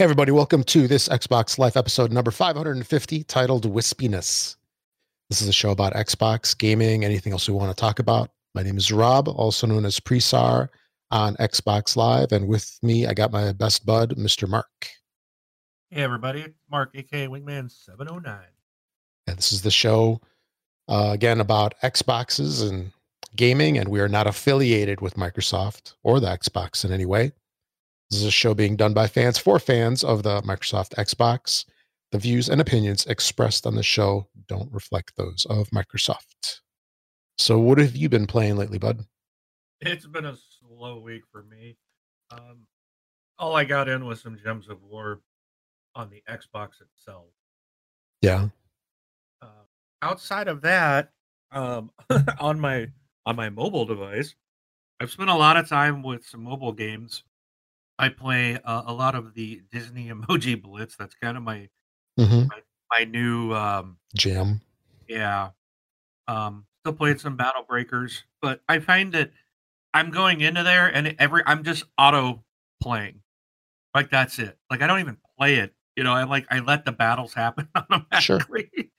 Hey, everybody, welcome to this Xbox Life episode number 550 titled Wispiness. This is a show about Xbox, gaming, anything else we want to talk about. My name is Rob, also known as Presar on Xbox Live. And with me, I got my best bud, Mr. Mark. Hey, everybody, Mark, aka Wingman709. And this is the show, uh, again, about Xboxes and gaming. And we are not affiliated with Microsoft or the Xbox in any way. This is a show being done by fans for fans of the Microsoft Xbox. The views and opinions expressed on the show don't reflect those of Microsoft. So, what have you been playing lately, bud? It's been a slow week for me. Um, all I got in was some Gems of War on the Xbox itself. Yeah. Uh, outside of that, um, on my on my mobile device, I've spent a lot of time with some mobile games. I play uh, a lot of the Disney Emoji Blitz. That's kind of my Mm-hmm. my, my new um, Jam. yeah. Um, still playing some Battle Breakers, but I find that I'm going into there and every I'm just auto playing. Like that's it. Like I don't even play it. You know, I like I let the battles happen Sure. automatically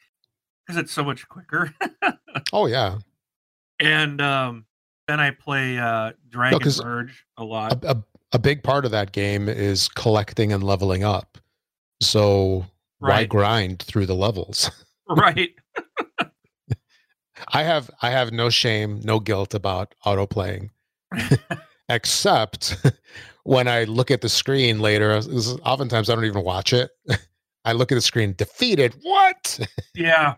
because it's so much quicker. Oh, yeah. and um, then I play uh, Dragon 'cause Verge a lot. A, a, a big part of that game is collecting and leveling up. So, why grind through the levels? right. I have I have no shame, no guilt about auto playing, except when I look at the screen later. Oftentimes, I don't even watch it. I look at the screen, defeated. What? yeah.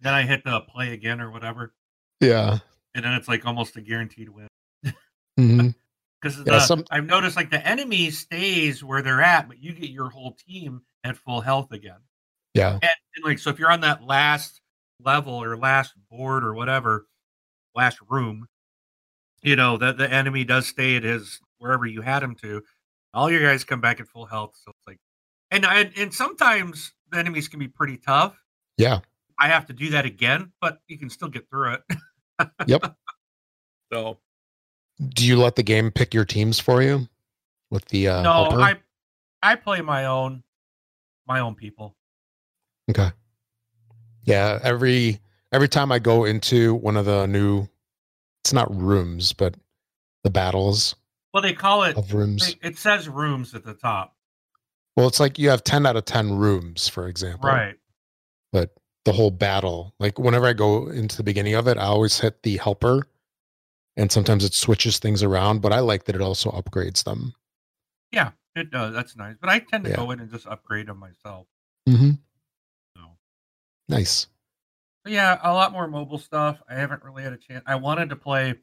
Then I hit the play again or whatever, yeah. and then it's like almost a guaranteed win. Mhm. Because Yeah, some- I've noticed like the enemy stays where they're at, but you get your whole team at full health again. Yeah. And, and like so, if you're on that last level or last board or whatever, last room, you know that the enemy does stay at his wherever you had him to. All your guys come back at full health, so it's like, and I, and sometimes the enemies can be pretty tough. Yeah. I have to do that again, but you can still get through it. Yep. So Do you let the game pick your teams for you with the uh, no, helper? I I play my own my own people. Okay. Yeah, every every time I go into one of the new it's not rooms, but the battles Well, they call it. of rooms. It, it says rooms at the top, Well, it's like you have 10 out of 10 rooms, for example. right? But the whole battle, like whenever I go into the beginning of it, I always hit the helper and sometimes it switches things around, but I like that it also upgrades them. Yeah, it does. That's nice. But I tend to Yeah. go in and just upgrade them myself. Mm-hmm. So, Nice. but yeah, a lot more mobile stuff. I haven't really had a chance. I wanted to play.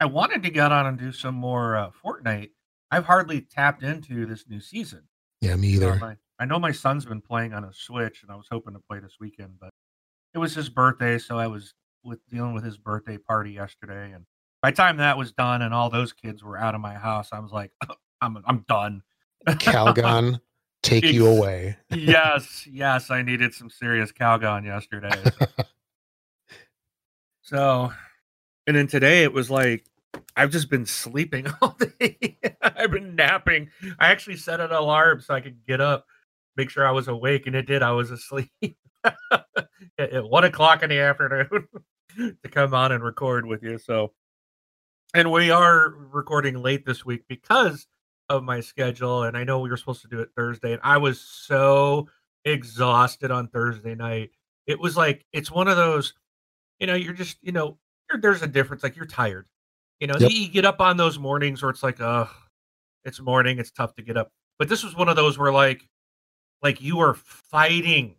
I wanted to get on and do some more uh, Fortnite. I've hardly tapped into this new season. Yeah, me So either. my- I know my son's been playing on a Switch, and I was hoping to play this weekend, but it was his birthday, so I was with dealing with his birthday party yesterday. And by the time that was done, and all those kids were out of my house, I was like, I'm I'm done. Calgon, take you away. yes, yes, I needed some serious Calgon yesterday. So, so- and then today it was like I've just been sleeping all day. I've been napping. I actually set an alarm so I could get up, make sure I was awake, and it did. I was asleep at, at one o'clock in the afternoon to come on and record with you. So, and we are recording late this week because of my schedule. And I know we were supposed to do it Thursday, and I was so exhausted on Thursday night. It was like it's one of those, you know, you're just, you know, you're, there's a difference. Like you're tired. You know, Yep. you get up on those mornings where it's like, uh, it's morning, it's tough to get up. But this was one of those where like, like you are fighting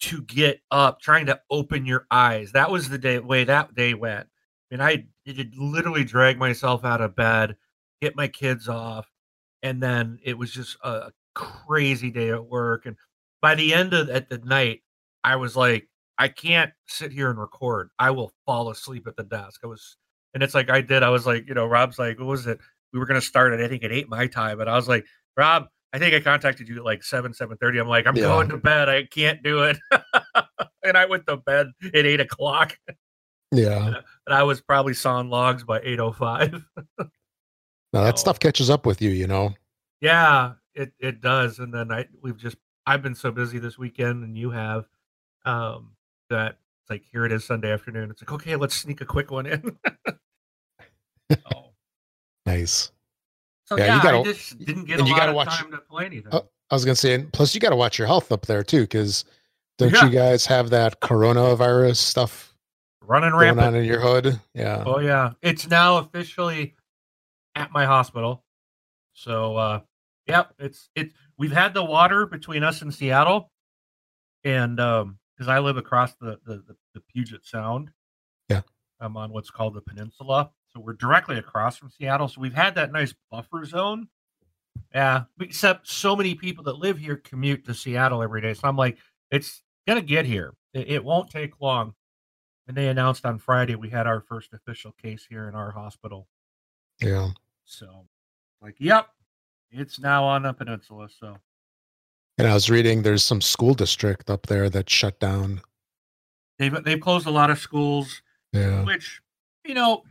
to get up, trying to open your eyes. That was the day way that day went. And I did literally drag myself out of bed, get my kids off, and then it was just a crazy day at work. And by the end of at the night, I was like, I can't sit here and record. I will fall asleep at the desk. I was, and it's like I did. I was like, you know, Rob's like, what was it? We were gonna start at I think at eight my time, and I was like, Rob, I think I contacted you at like seven, seven thirty. I'm like, I'm Yeah. going to bed. I can't do it. and I went to bed at eight o'clock, Yeah. and I was probably sawing logs by eight oh five. Now that So- stuff catches up with you, you know. Yeah, it it does. And then I we've just I've been so busy this weekend, and you have, um, that it's like here it is Sunday afternoon. It's like okay, let's sneak a quick one in. oh. Nice. So Yeah, yeah, you gotta- I just didn't get a you lot gotta of watch- time to play anything. Oh, I was gonna say, and plus you got to watch your health up there too, because don't Yeah. you guys have that coronavirus stuff Running going rampant. on in your hood? Yeah. Oh yeah, it's now officially at my hospital. So uh yep, it's it we've had the water between us and Seattle and um because I live across the, the the the Puget Sound. Yeah. I'm on what's called the peninsula. So we're directly across from Seattle. So we've had that nice buffer zone. Yeah. Except so many people that live here commute to Seattle every day. So I'm like, it's gonna get here. It, it won't take long. And they announced on Friday we had our first official case here in our hospital. Yeah. So, like, yep, it's now on the peninsula. So, And I was reading there's some school district up there that shut down. they've they've closed a lot of schools, Yeah. which you know,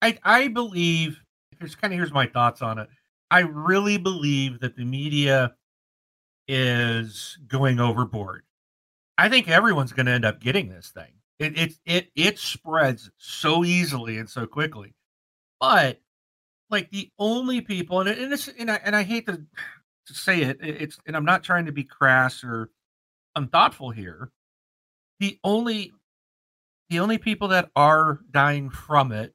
I I believe here's kind of here's my thoughts on it. I really believe that the media is going overboard. I think everyone's going to end up getting this thing. It it it it spreads so easily and so quickly, but like the only people and and it's and I and I hate to to say it, it- it's and I'm not trying to be crass or unthoughtful here. The only the only people that are dying from it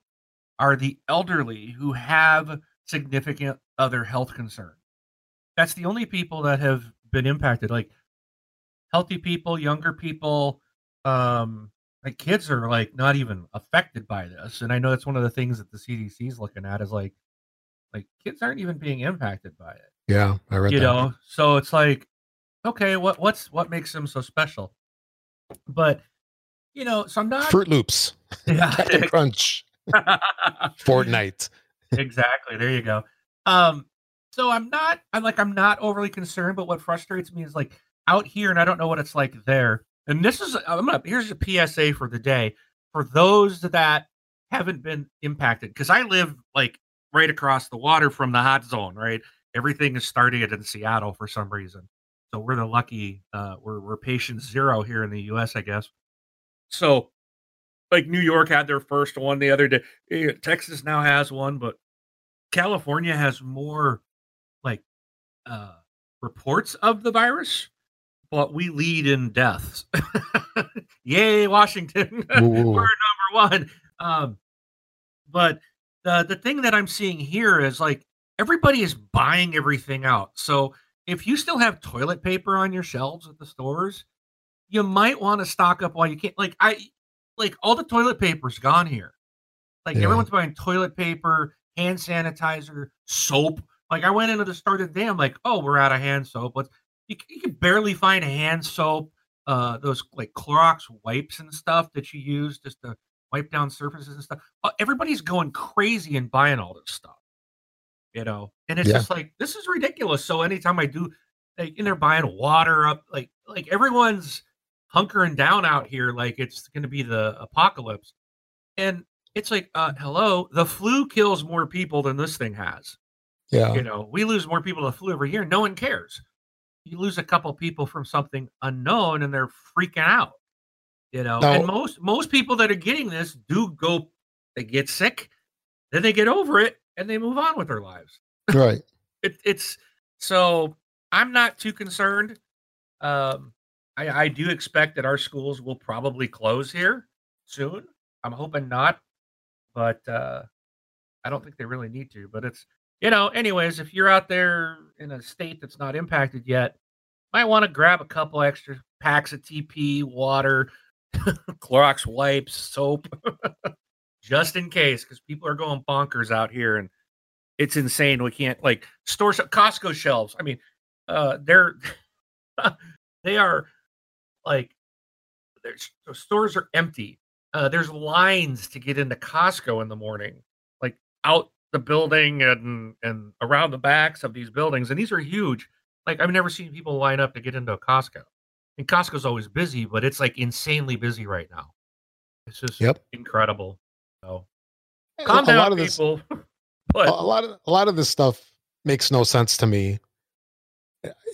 are the elderly who have significant other health concerns. That's the only people that have been impacted. Like healthy people, younger people, um, like kids are like not even affected by this. And I know that's one of the things that the CDC is looking at is like, like kids aren't even being impacted by it Yeah. I read you that. know so it's like okay what what's what makes them so special but you know so i'm not Fruit Loops, Captain Crunch, Fortnite. exactly there you go um so i'm not i'm like i'm not overly concerned but what frustrates me is like out here and i don't know what it's like there and this is i'm gonna here's a psa for the day for those that haven't been impacted because i live like right across the water from the hot zone right? Everything is starting it in seattle for some reason. So we're the lucky uh we're, we're patient zero here in the us i guess. So like new york had their first one the other day. Eh, texas now has one but california has more like uh reports of the virus but we lead in deaths. Yay washington. We're number one. Um but the the thing that i'm seeing here is like everybody is buying everything out. So if you still have toilet paper on your shelves at the stores you might want to stock up while you can like i like all the toilet paper's gone here. Like Yeah. everyone's buying toilet paper hand sanitizer soap. Like i went into the store today i'm like oh we're out of hand soap. Let's you, you can barely find hand soap uh those like Clorox wipes and stuff that you use just to wipe down surfaces and stuff. Uh, everybody's going crazy and buying all this stuff, you know. And it's Yeah. just like this is ridiculous. So anytime I do, like, and they're buying water up, like like everyone's hunkering down out here, like it's going to be the apocalypse. And it's like, uh, hello, the flu kills more people than this thing has Yeah. you know we lose more people to the flu every year no one cares you lose a couple people from something unknown and they're freaking out you know and most most people that are getting this do go they get sick then they get over it and they move on with their lives Right. it, it's so i'm not too concerned um I, I do expect that our schools will probably close here soon i'm hoping not but uh i don't think they really need to but it's you know anyways if you're out there in a state that's not impacted yet might want to grab a couple extra packs of tp water clorox wipes soap just in case because people are going bonkers out here and it's insane we can't like stores costco shelves i mean uh they're they are like there's the stores are empty. Uh there's lines to get into costco in the morning like out the building and and around the backs of these buildings and these are huge like i've never seen people line up to get into a costco and costco's always busy but it's like insanely busy right now it's just Yep. incredible so A- calm a down lot of this people a, but a lot of a lot of this stuff makes no sense to me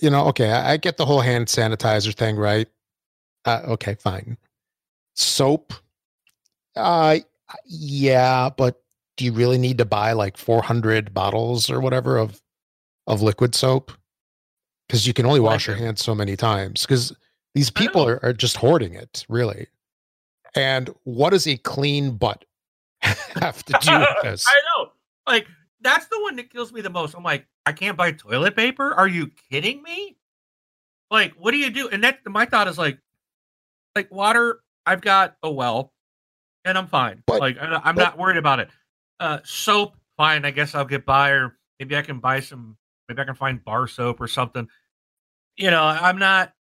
you know, okay, I, I get the whole hand sanitizer thing, right? Uh, okay, fine. Soap, uh, yeah, but do you really need to buy like 400 bottles or whatever of of liquid soap? Because you can only wash your hands so many times. Because these people are, are just hoarding it, really. And what does a clean butt have to do with this? I know. Like, that's the one that kills me the most. I'm like, I can't buy toilet paper. Are you kidding me? Like, what do you do? And that my thought is like, like water. I've got a well, and I'm fine. But, like, I, am not worried about it. Uh, soap, fine. I guess I'll get by, or maybe I can buy some. Maybe I can find bar soap or something. You know, I'm not.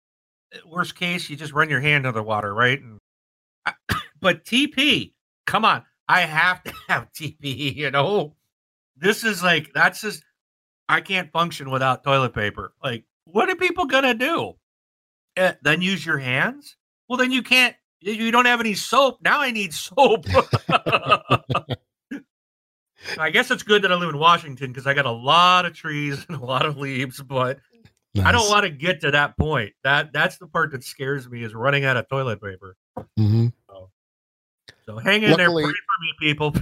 Worst case, you just run your hand under water, right? And, but TP, come on, I have to have TP. You know, this is like that's just I can't function without toilet paper. Like, what are people gonna do? Uh, then use your hands? Well, then you can't. You don't have any soap. Now I need soap. I guess it's good that I live in Washington because I got a lot of trees and a lot of leaves, but nice. I don't want to get to that point. That that's the part that scares me is running out of toilet paper. Mm-hmm. So, so, hang in luckily, there, pray for me, people.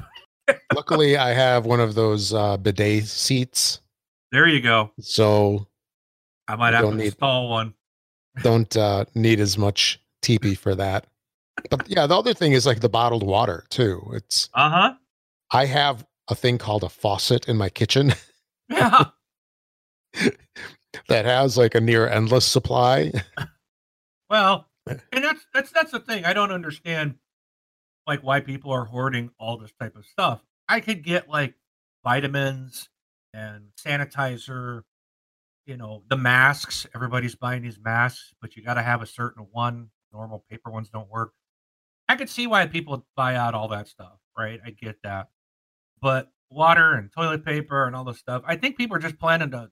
luckily, I have one of those uh, bidet seats. There you go. So I might have to need, install one. Don't uh, need as much TP for that. But yeah, the other thing is like the bottled water too. It's uh huh. I have a thing called a faucet in my kitchen. Yeah. that has like a near endless supply. Well, and that's that's that's the thing. I don't understand like why people are hoarding all this type of stuff. I could get like vitamins and sanitizer, you know, the masks. Everybody's buying these masks, but you got to have a certain one. Normal paper ones don't work. I could see why people buy out all that stuff, right? I get that. But water and toilet paper and all this stuff, I think people are just planning to,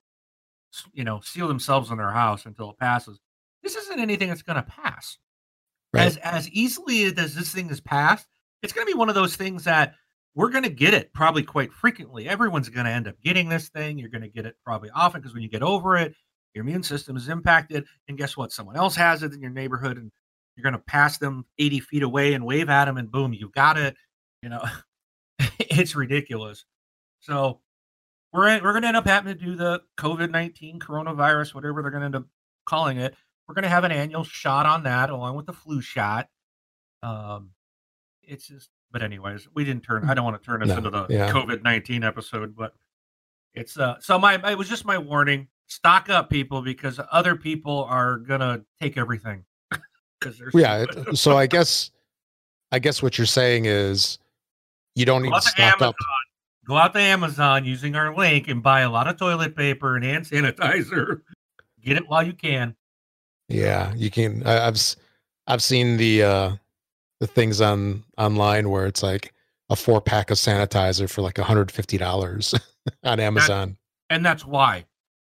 you know, seal themselves in their house until it passes. This isn't anything that's going to pass. Right. As as easily as this thing is passed, it's going to be one of those things that we're going to get it probably quite frequently. Everyone's going to end up getting this thing. You're going to get it probably often because when you get over it, your immune system is impacted. And guess what? Someone else has it in your neighborhood, and you're going to pass them 80 feet away and wave at them, and boom, you've got it. You know, it's ridiculous. So we're we're going to end up having to do the COVID nineteen coronavirus, whatever they're going to end up calling it. We're going to have an annual shot on that, along with the flu shot. Um, it's just, but anyways, we didn't turn. I don't want to turn this no, into the yeah. COVID nineteen episode, but it's uh. So my it was just my warning. Stock up, people, because other people are gonna take everything. yeah. so I guess, I guess what you're saying is you don't need to stock Amazon, up. Go out to Amazon using our link and buy a lot of toilet paper and hand sanitizer. Get it while you can. Yeah, you can. I, I've I've seen the uh the things on online where it's like a four pack of sanitizer for like $150 on Amazon. That, and that's why,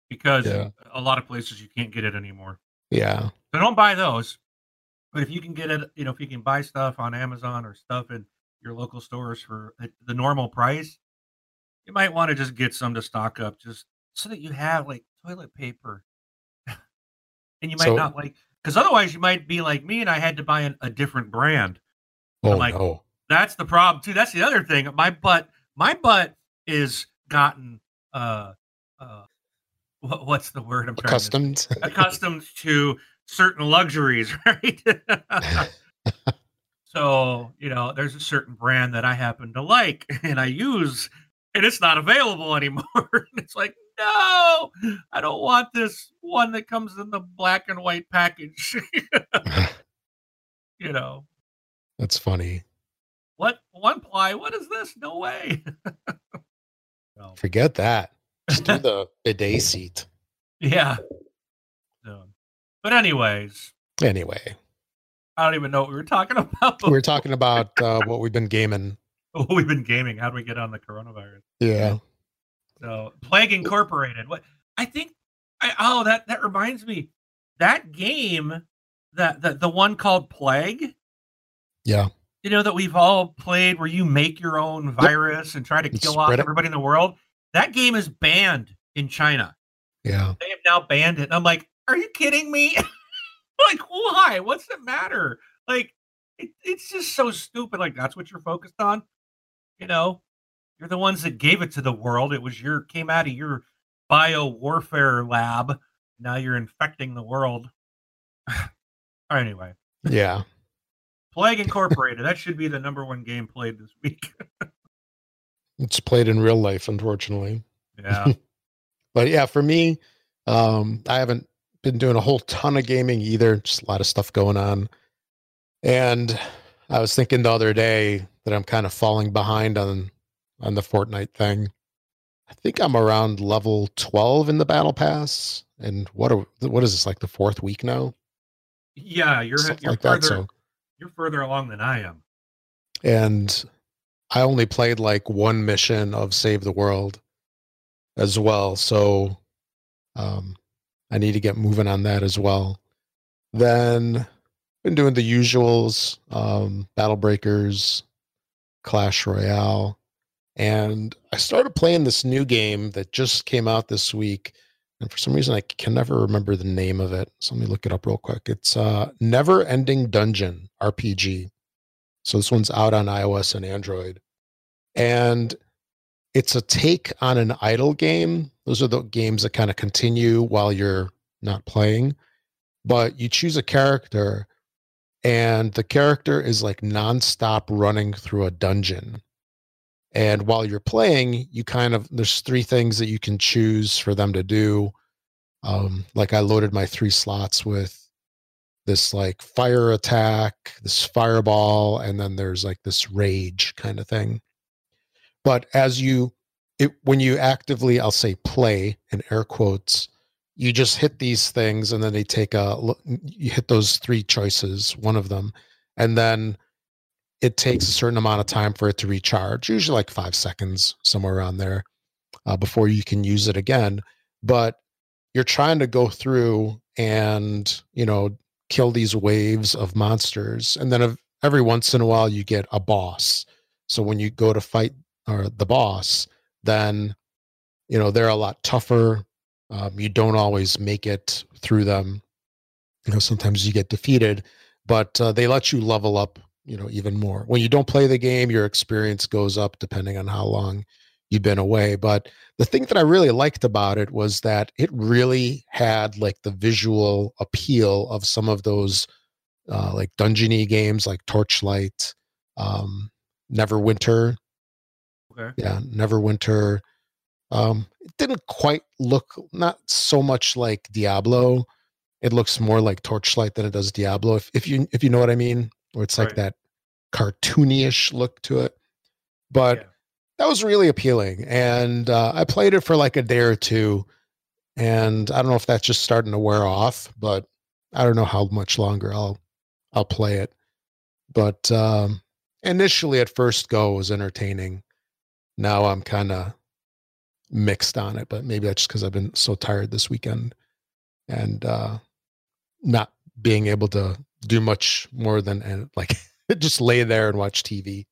because yeah. a lot of places you can't get it anymore. Yeah. So don't buy those. But if you can get it, you know, if you can buy stuff on Amazon or stuff in your local stores for the normal price, you might want to just get some to stock up just so that you have like toilet paper. and you might so, not like, because otherwise you might be like me and I had to buy an, a different brand. Oh, I'm like, no. That's the problem too. That's the other thing. My butt, my butt is gotten uh uh what, what's the word I'm accustomed to, accustomed to certain luxuries, right? So, you know, there's a certain brand that I happen to like and I use and it's not available anymore. it's like, no, I don't want this one that comes in the black and white package. you know, that's funny. What one ply? What is this? No way. Forget that. Just do the bidet seat. Yeah. So, but anyways. Anyway. I don't even know what we were talking about. We were talking about uh, what we've been gaming. What we've been gaming. How do we get on the coronavirus? Yeah. So Plague Incorporated. What I think. I, oh, that that reminds me. That game, that the the one called Plague. Yeah. You know that we've all played where you make your own virus yep. and try to kill off everybody in the world. That game is banned in China. Yeah. They have now banned it. And I'm like, are you kidding me? like, why? What's the matter? Like, it, it's just so stupid. Like, that's what you're focused on. You know, you're the ones that gave it to the world. It was your came out of your bio warfare lab. Now you're infecting the world. anyway, Yeah. Plague Incorporated. that should be the number one game played this week. It's played in real life, unfortunately. yeah. But yeah, for me, um, I haven't been doing a whole ton of gaming either. Just a lot of stuff going on. And I was thinking the other day that I'm kind of falling behind on on the Fortnite thing. I think I'm around level 12 in the battle pass. And what are, what is this like the fourth week now? Yeah, you're Something you're like further that. So you're further along than I am. and I only played like one mission of Save the World as well. So um, I need to get moving on that as well. Then been doing the usuals, um, Battle Breakers, Clash Royale, and I started playing this new game that just came out this week. And for some reason, I can never remember the name of it. So let me look it up real quick. It's uh, Never Ending Dungeon RPG. So this one's out on iOS and Android. And it's a take on an idle game. Those are the games that kind of continue while you're not playing. But you choose a character, and the character is like nonstop running through a dungeon. And while you're playing, you kind of there's three things that you can choose for them to do. Um, like I loaded my three slots with this like fire attack, this fireball, and then there's like this rage kind of thing. But as you it when you actively, I'll say play in air quotes, you just hit these things and then they take a you hit those three choices, one of them, and then it takes a certain amount of time for it to recharge, usually like five seconds, somewhere around there, uh, before you can use it again. But you're trying to go through and you know kill these waves of monsters and then every once in a while you get a boss so when you go to fight or the boss then you know they're a lot tougher. Um, you don't always make it through them. You know sometimes you get defeated but uh, they let you level up you know even more. When you don't play the game your experience goes up depending on how long you've been away. But the thing that I really liked about it was that it really had like the visual appeal of some of those uh, like dungeony games like Torchlight, um, Neverwinter. Okay. Yeah, Neverwinter. Um, it didn't quite look not so much like Diablo. It looks more like Torchlight than it does Diablo. If if you if you know what I mean, where it's like Right. that cartoonyish look to it. But Yeah. that was really appealing and uh, i played it for like a day or two and i don't know if that's just starting to wear off but i don't know how much longer i'll i'll play it but um initially at first go it was entertaining now i'm kind of mixed on it but maybe that's just because i've been so tired this weekend and uh not being able to do much more than and like just lay there and watch tv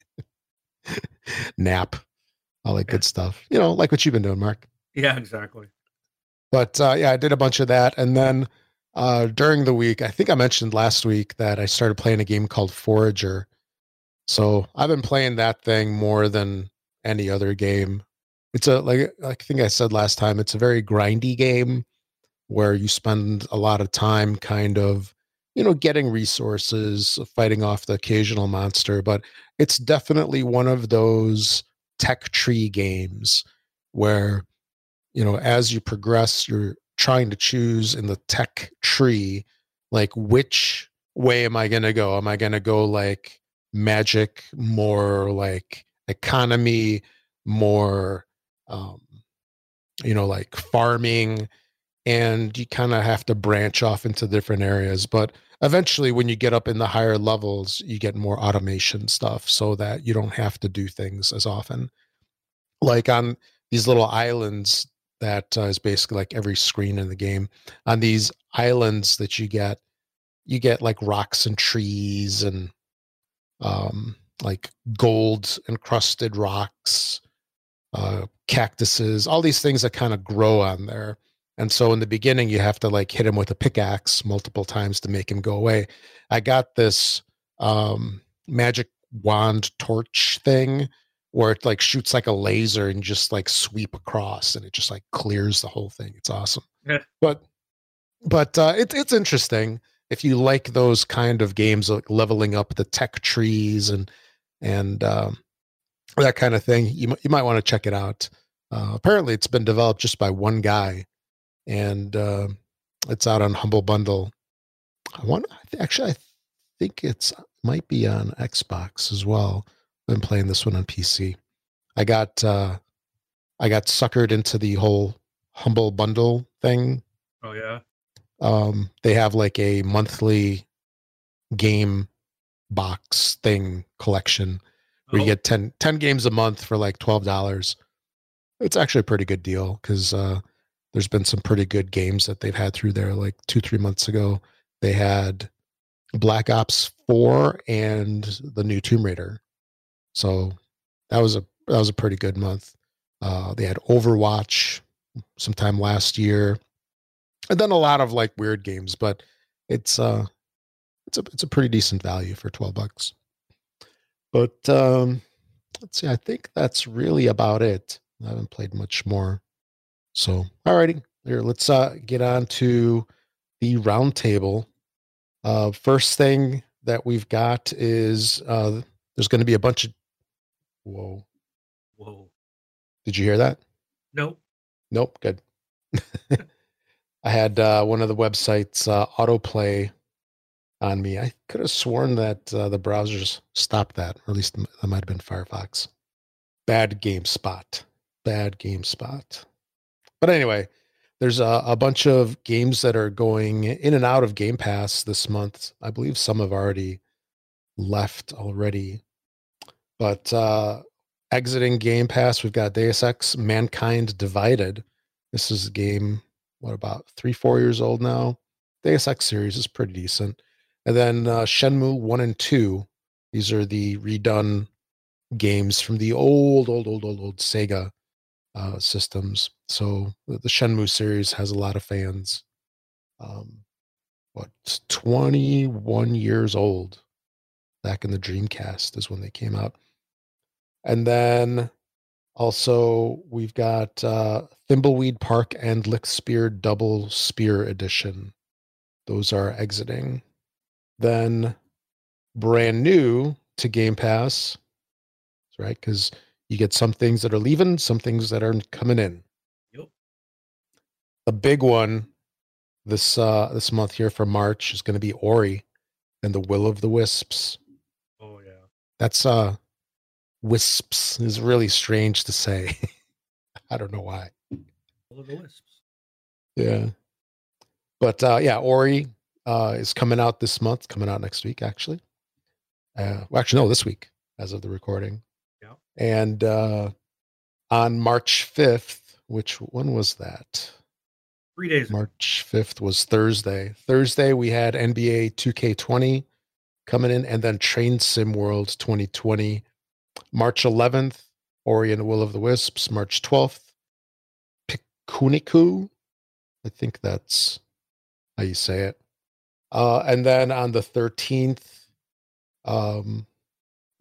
nap all that good stuff you know like what you've been doing mark. Yeah, exactly. but uh, yeah i did a bunch of that and then uh, during the week i think i mentioned last week that i started playing a game called forager. So i've been playing that thing more than any other game. It's a like i think i said last time it's a very grindy game where you spend a lot of time kind of you know getting resources fighting off the occasional monster but it's definitely one of those tech tree games where you know as you progress you're trying to choose in the tech tree like which way am i going to go? Am i going to go like magic more like economy more um you know like farming and you kind of have to branch off into different areas but eventually when you get up in the higher levels you get more automation stuff so that you don't have to do things as often. Like on these little islands that uh, is basically like every screen in the game on these islands that you get you get like rocks and trees and um like gold encrusted rocks uh cactuses all these things that kind of grow on there And so in the beginning, you have to like hit him with a pickaxe multiple times to make him go away. I got this um, magic wand torch thing where it like shoots like a laser and just like sweep across and it just like clears the whole thing. It's awesome. Yeah. But but uh, it, it's interesting if you like those kind of games like leveling up the tech trees and and um, that kind of thing you, you might want to check it out. Uh, apparently it's been developed just by one guy and uh, it's out on humble bundle. I want actually i think it's might be on xbox as well. I've been playing this one on pc i got uh i got suckered into the whole humble bundle thing. Oh yeah. um, they have like a monthly game box thing collection. Where you Oh, get 10, 10 games a month for like $12 it's actually a pretty good deal because uh, there's been some pretty good games that they've had through there like two three months ago. They had black ops 4 and the new tomb raider. So that was a that was a pretty good month. Uh, they had overwatch sometime last year. And then a lot of like weird games but it's uh it's a it's a pretty decent value for 12 bucks but um let's see i think that's really about it i haven't played much more so alrighty here let's uh get on to the round table uh first thing that we've got is uh there's going to be a bunch of whoa whoa. did you hear that Nope. Nope, good. I had uh, one of the websites uh, autoplay on me. I could have sworn that uh, the browsers stopped that, or at least that might have been Firefox. Bad GameSpot. Bad GameSpot. But anyway, there's a, a bunch of games that are going in and out of Game Pass this month. I believe some have already left already. But uh, exiting Game Pass, we've got Deus Ex Mankind Divided. This is a game, what about three, four years old now? Deus Ex series is pretty decent. And then uh, Shenmue 1 and 2. These are the redone games from the old, old, old, old, old Sega uh, systems. So the, Shenmue series has a lot of fans. Um, what, 21 years old back in the Dreamcast is when they came out. And then also we've got uh, Thimbleweed Park and Lichtspeer Double Speer Edition. Those are exiting. Then brand new to Game Pass, right? Because you get some things that are leaving, some things that are coming in. Yep. The big one this uh this month here for March is going to be Ori and the Will of the Wisps. Oh yeah. That's uh wisps is really strange to say. I don't know why. All of the wisps. Yeah. But uh yeah, Ori uh is coming out this month, coming out next week actually. Uh well, actually no, this week as of the recording. Yeah. And uh on March 5th, which when was that? Three days. March 5th was Thursday. Thursday we had NBA 2K20 coming in and then Train Sim World 2020. March 11th, Ori and the Will of the Wisps. March 12th, Pikuniku. I think that's how you say it. Uh, and then on the 13th, um,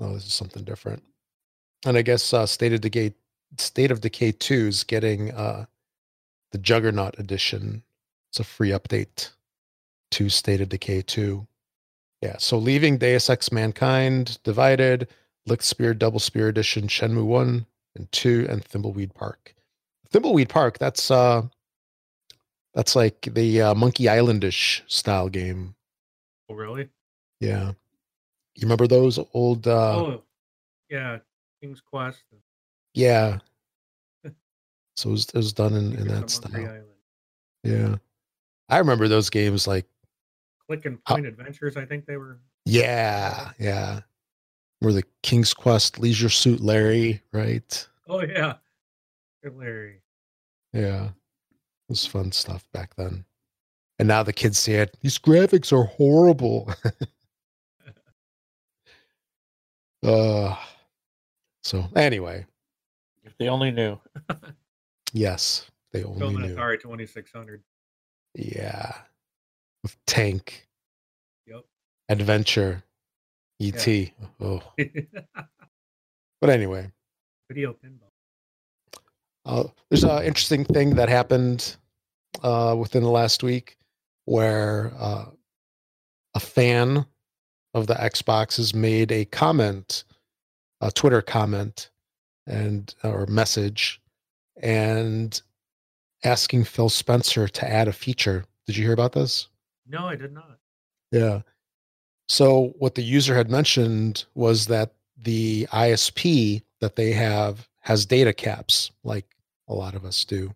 oh, this is something different. And I guess uh, State of Decay, State of Decay 2 is getting uh, the Juggernaut edition. It's a free update to State of Decay 2. Yeah, so leaving Deus Ex Mankind, Divided, Lichtspeer Double Speer Edition, Shenmue 1 and 2, and Thimbleweed Park. Thimbleweed Park, that's uh that's like the uh, Monkey Islandish style game. Oh really? Yeah. You remember those old uh oh yeah. King's Quest. yeah. So it was, it was done in, in that style. Island. Yeah. I remember those games like Click and Point Adventures. I think they were. yeah, yeah. Were the King's Quest Leisure Suit Larry, right? Oh yeah. Larry. Yeah. It was fun stuff back then. And now the kids say it, these graphics are horrible. uh so anyway, If they only knew. yes, they only Film knew. Atari 2600. Yeah. With Tank, Yep. Adventure, ET. Oh. But anyway, Video pinball. Uh, there's an interesting thing that happened uh, within the last week where uh, a fan of the Xbox has made a comment, a Twitter comment, and or message, and asking Phil Spencer to add a feature. Did you hear about this? No, I did not. Yeah. So what the user had mentioned was that the ISP that they have has data caps, like a lot of us do.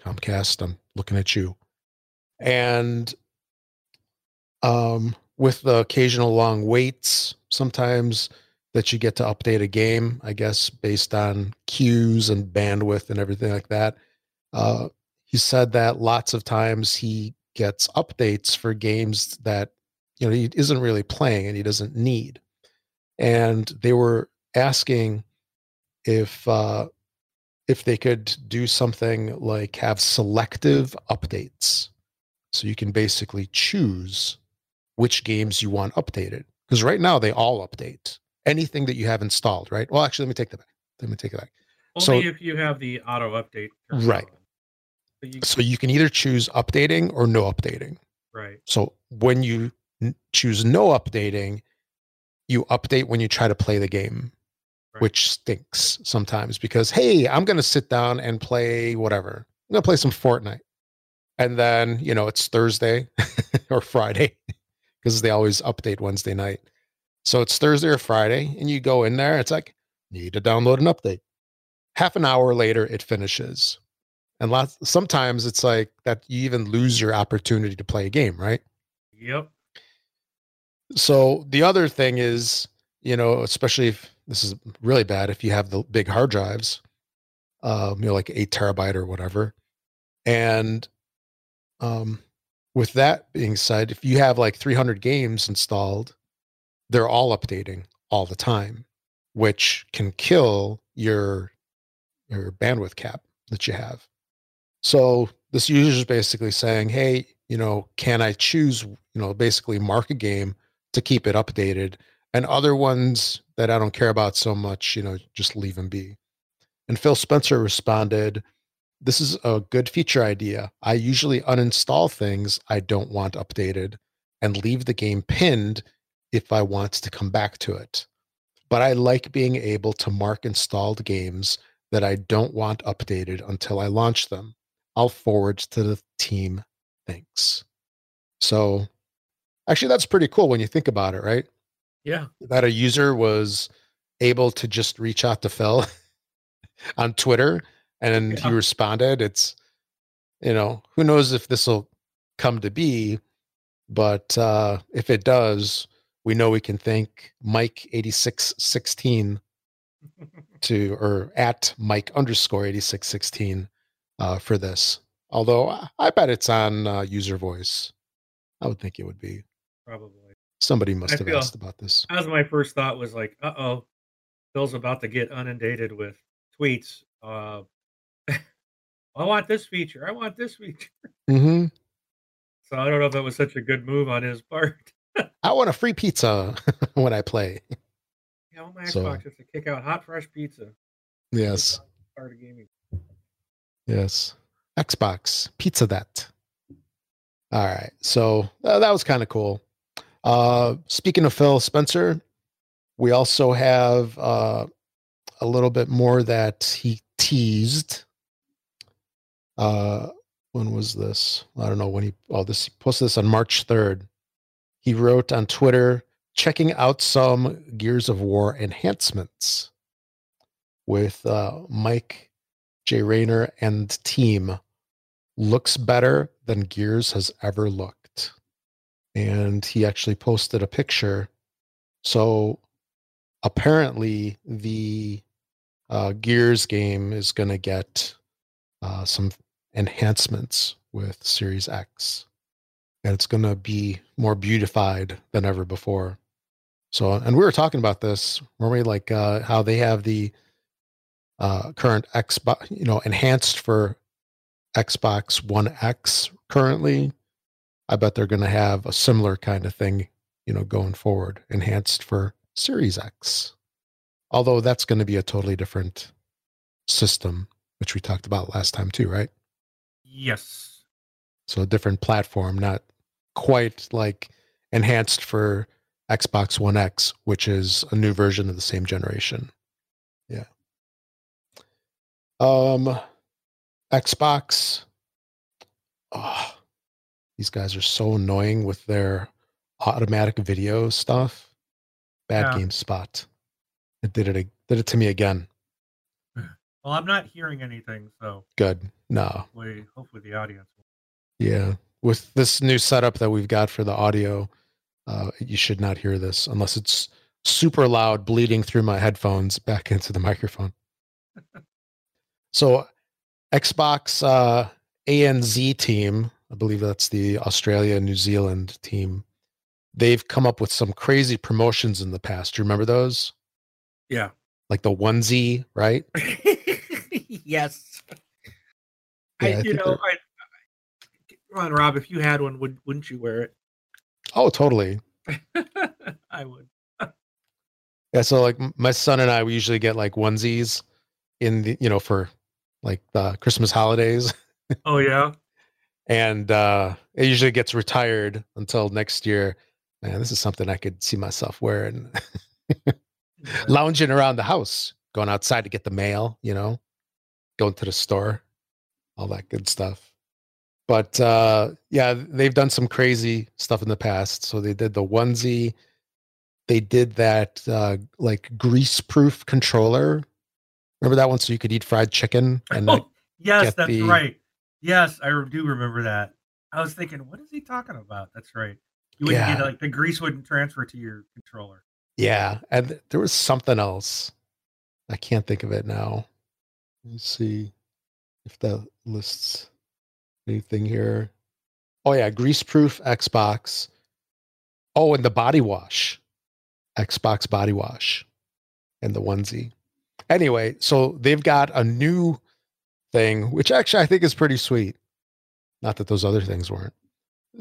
Comcast, I'm looking at you. And um, with the occasional long waits, sometimes that you get to update a game, I guess, based on queues and bandwidth and everything like that. Uh, he said that lots of times he gets updates for games that you know he isn't really playing and he doesn't need and they were asking if uh if they could do something like have selective updates. So you can basically choose which games you want updated because right now they all update. Anything that you have installed right? Well actually let me take that back. Let me take it back. Only So- if you have the auto update. Right. So you, so you can either choose updating or no updating. Right. So when you n- choose no updating, you update when you try to play the game, Right. which stinks sometimes because, hey, I'm going to sit down and play whatever. I'm going to play some Fortnite. And then, you know, it's Thursday or Friday because they always update Wednesday night. So it's Thursday or Friday, and you go in there, it's like, need to download an update. Half an hour later, it finishes. And lots sometimes it's like that you even lose your opportunity to play a game, right? Yep. So the other thing is, you know, especially if this is really bad if you have the big hard drives, um, you know, like eight terabyte or whatever. And um, with that being said, if you have like 300 games installed, they're all updating all the time, which can kill your your bandwidth cap that you have. So this user is basically saying, hey, you know, can I choose, you know, basically mark a game to keep it updated and other ones that I don't care about so much, you know, just leave them be. And Phil Spencer responded, This is a good feature idea. I usually uninstall things I don't want updated and leave the game pinned if I want to come back to it. But I like being able to mark installed games that I don't want updated until I launch them. I'll forward to the team. Thanks. So actually, that's pretty cool when you think about it, right? Yeah. that a user was able to just reach out to Phil on Twitter and Yeah. he responded. It's, you know, who knows if this will come to be, but uh, if it does, we know we can thank Mike eighty six sixteen to or at Mike underscore eighty six sixteen uh, for this. Although I- I bet it's on uh, user voice. I would think it would be. Probably. Somebody must I have feel- asked about this. As my first thought was like, uh oh, Phil's about to get inundated with tweets. Uh, I want this feature. I want this feature. Mm-hmm. So I don't know if that was such a good move on his part. I want a free pizza when I play. Yeah, on my So- Xbox is to kick out hot fresh pizza. Yes. Part of gaming. Yes. Xbox, pizza that. All right. So uh, that was kind of cool. Uh, speaking of Phil Spencer, we also have uh, a little bit more that he teased. Uh, when was this? I don't know when he, oh, this he posted this on March 3rd. He wrote on Twitter, checking out some Gears of War enhancements with uh, Mike J. Rayner and team looks better than Gears has ever looked. And he actually posted a picture. So apparently, the uh, Gears game is going to get uh, some enhancements with Series X. And it's going to be more beautified than ever before. So, and we were talking about this, weren't we? Like uh, how they have the uh, current Xbox, you know, enhanced for Xbox One X currently. I bet they're going to have a similar kind of thing, you know, going forward, enhanced for Series X. Although that's going to be a totally different system, which we talked about last time too, right? Yes. So a different platform, not quite like enhanced for Xbox One X, which is a new version of the same generation. Yeah. Um Xbox. Oh, these guys are so annoying with their automatic video stuff. Bad Yeah. GameSpot. It did it did it to me again. Well, I'm not hearing anything, so Good. No. hopefully, hopefully the audience. will. Yeah. With this new setup that we've got for the audio, uh, you should not hear this unless it's super loud, bleeding through my headphones back into the microphone. so, Xbox uh, ANZ team, I believe that's the Australia New Zealand team, they've come up with some crazy promotions in the past. Do you remember those? Yeah. Like the onesie, right? yes. Yeah, I you know, I, come on, Rob. If you had one, would wouldn't you wear it? Oh, totally. I would. Yeah, so like my son and I, we usually get like onesies in the, you know, for like the Christmas holidays. Oh yeah. And uh it usually gets retired until next year. Man, this is something I could see myself wearing, lounging around the house, going outside to get the mail, you know, going to the store, all that good stuff. But uh yeah, they've done some crazy stuff in the past. So they did the onesie, they did that uh like grease proof controller. Remember that one so you could eat fried chicken and not Oh, yes, that's the- right. Yes, I do remember that. I was thinking, what is he talking about? That's right. You wouldn't Yeah. get like the grease wouldn't transfer to your controller. Yeah, and there was something else. I can't think of it now. Let's see if that lists anything here. Oh yeah, greaseproof Xbox. Oh, and the body wash, Xbox body wash, and the onesie. Anyway, so they've got a new thing, which actually I think is pretty sweet. Not that those other things weren't.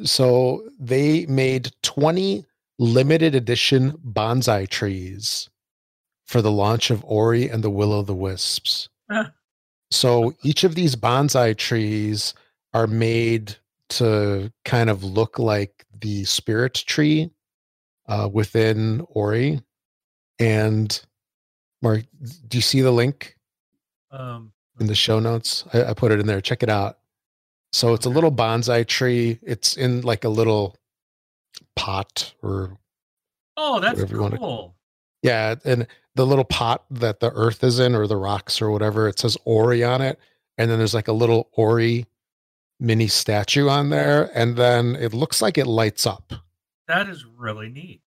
So they made 20 limited edition bonsai trees for the launch of Ori and the Will of the Wisps. Huh. so each of these bonsai trees are made to kind of look like the spirit tree uh, within Ori. And Mark, do you see the link Um, in the show notes? I, I put it in there. Check it out. So it's a little bonsai tree. It's in like a little pot or oh, that's whatever you wanna- cool. Yeah, and the little pot that the earth is in or the rocks or whatever, it says Ori on it. And then there's like a little Ori mini statue on there. And then it looks like it lights up, That is really neat.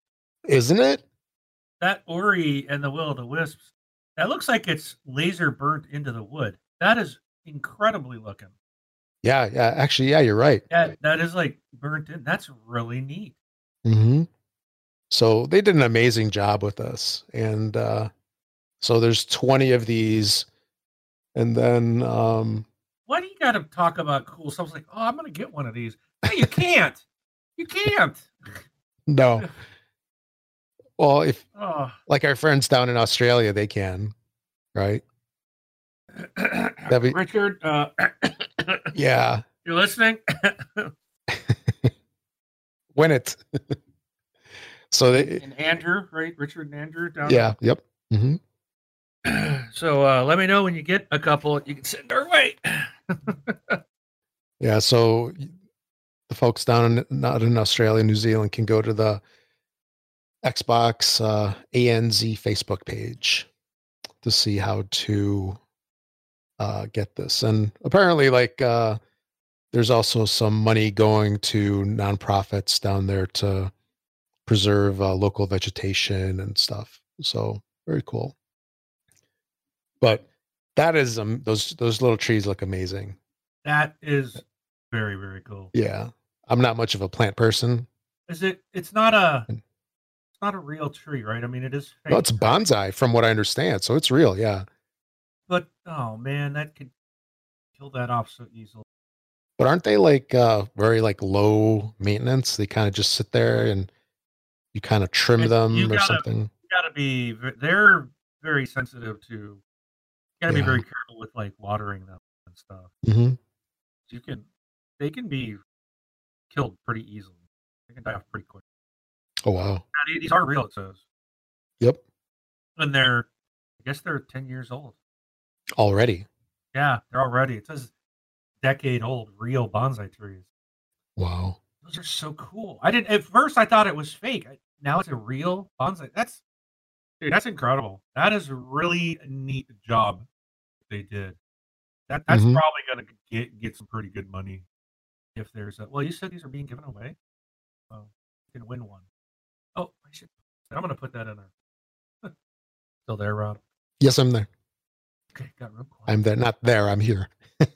isn't it? That Ori and the Will of the Wisps. That looks like it's laser burnt into the wood. That is incredibly looking. Yeah, yeah. Actually, yeah, you're right. That that is like burnt in. That's really neat. hmm So they did an amazing job with us. And uh, so there's 20 of these. And then um, Why do you got to talk about cool stuff? It's like, oh, I'm gonna get one of these. No, you can't. you can't. no. Well, if Oh. like our friends down in Australia, they can, right? be- Richard, uh, Yeah. you're listening. Win it. so they, and Andrew, right? Richard and Andrew down. yeah, yep. hmm So uh, let me know when you get a couple. You can send our way. Yeah. So the folks down in, not in Australia, New Zealand can go to the Xbox uh, ANZ Facebook page to see how to uh, get this. And apparently, like, uh, there's also some money going to nonprofits down there to preserve uh, local vegetation and stuff. So very cool. But that is um those those little trees look amazing. That is very very cool. Yeah. I'm not much of a plant person. Is it? It's not a. And- It's not a real tree, right? I mean, it is. No, it's bonsai from what I understand. So it's real. Yeah. But oh man, that could kill that off so easily. But aren't they like uh very like low maintenance? They kind of just sit there and you kind of trim It- them you or gotta- something. You gotta be. They're very sensitive to. You gotta be very careful with like watering them and stuff. hmm You can. They can be killed pretty easily. They can die off pretty quick. Oh wow. These are real. It says, Yep. and they're. I guess they're ten years old. Already. Yeah, they're already. It says decade old real bonsai trees. Wow. Those are so cool. I didn't at first. I thought it was fake. I, now it's a real bonsai. That's dude. That's incredible. That is a really neat job they did. That that's Mhm. probably gonna get get some pretty good money. If there's a well, you said these are being given away. Oh, you can win one. Oh, I should. I'm gonna put that in there. Still there, Rob? Yes, I'm there. Okay, got real quiet. I'm there. Not there. I'm here.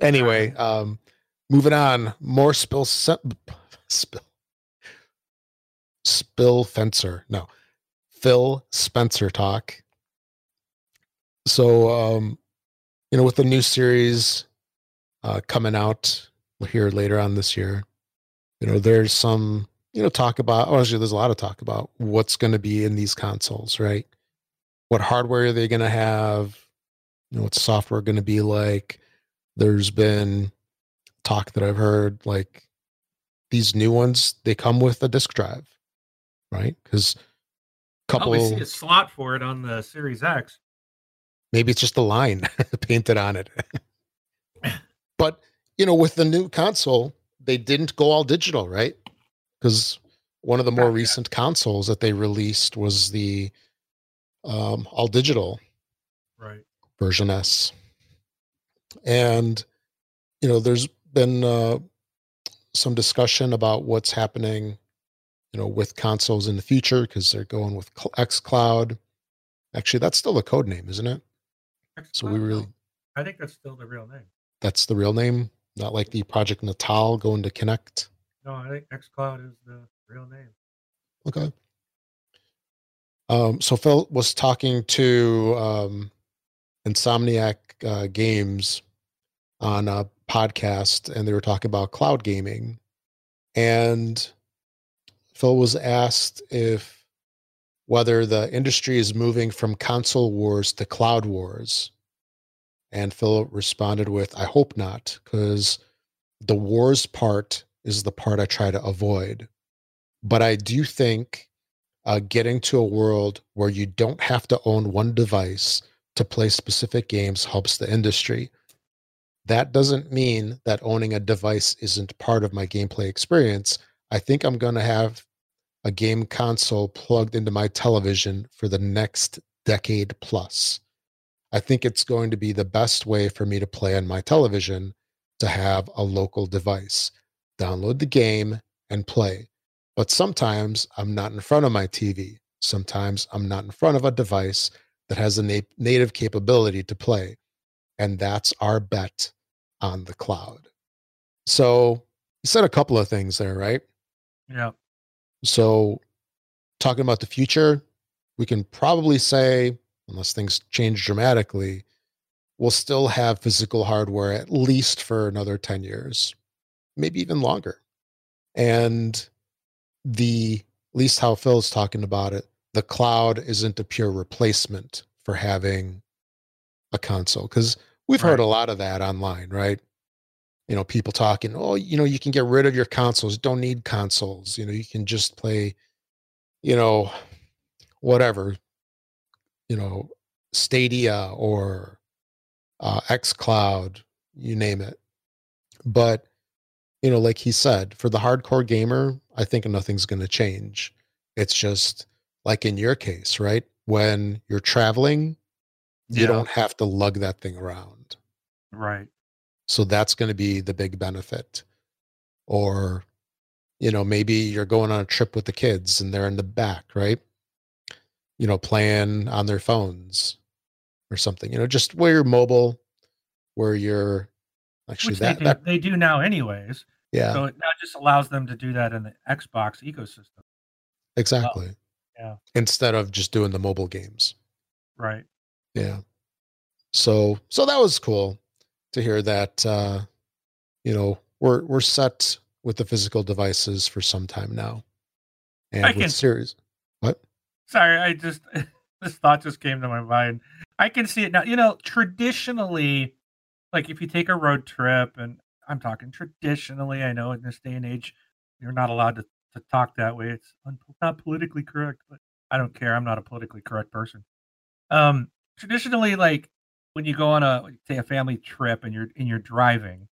anyway, um, moving on. More spill se- spill spill fencer. No, Phil Spencer talk. So, um, you know, with the new series uh, coming out here later on this year, you know, there's some you know talk about. Actually, there's a lot of talk about what's going to be in these consoles, right? What hardware are they going to have? You know, what's software going to be like? There's been talk that I've heard like these new ones they come with a disk drive, right? Because couple Oh, we see a slot for it on the Series X. maybe it's just a line painted on it. but you know, with the new console, they didn't go all digital, right? Because one of the more recent consoles that they released was the um, all digital Right. version S. And you know, there's been uh, some discussion about what's happening, you know, with consoles in the future because they're going with Cl- XCloud. Actually, that's still the code name, isn't it? So we really I think that's still the real name. that's the real name, not like the Project Natal going to Kinect. No, I think XCloud is the real name. Okay. Um, so Phil was talking to um, Insomniac uh, Games on a podcast, and they were talking about cloud gaming. And Phil was asked if whether the industry is moving from console wars to cloud wars. And Phil responded with, I hope not, because the wars part is the part I try to avoid. But I do think uh, getting to a world where you don't have to own one device to play specific games helps the industry. That doesn't mean that owning a device isn't part of my gameplay experience. I think I'm going to have a game console plugged into my television for the next decade plus. I think it's going to be the best way for me to play on my television to have a local device. Download the game and play. But sometimes I'm not in front of my TV. Sometimes I'm not in front of a device that has a na- native capability to play. And that's our bet on the cloud. So you said a couple of things there, right? Yeah. So, talking about the future, we can probably say, unless things change dramatically, we'll still have physical hardware at least for another 10 years, maybe even longer. And the, at least how Phil's talking about it, the cloud isn't a pure replacement for having a console. Because we've heard a lot of that online, right? you know people talking oh you know you can get rid of your consoles don't need consoles you know you can just play you know whatever you know stadia or uh, X Cloud, you name it but you know like he said for the hardcore gamer i think nothing's going to change it's just like in your case right when you're traveling you don't have to lug that thing around Right. so that's going to be the big benefit. Or, you know, maybe you're going on a trip with the kids and they're in the back, right? You know, playing on their phones or something. You know, just where you're mobile, where you're actually Which that, they, do, that they do now, anyways. yeah, So it now just allows them to do that in the Xbox ecosystem. exactly. yeah. Instead of just doing the mobile games. Right. Yeah. So so that was cool to hear that uh you know, we're we're set with the physical devices for some time now. And I with can- series what? Sorry, I just this thought just came to my mind. I can see it now. You know, traditionally, like if you take a road trip, and I'm talking traditionally, I know in this day and age, you're not allowed to, to talk that way. It's un- not politically correct, but I don't care. I'm not a politically correct person. Um, traditionally, like when you go on a say a family trip and you're and you're driving,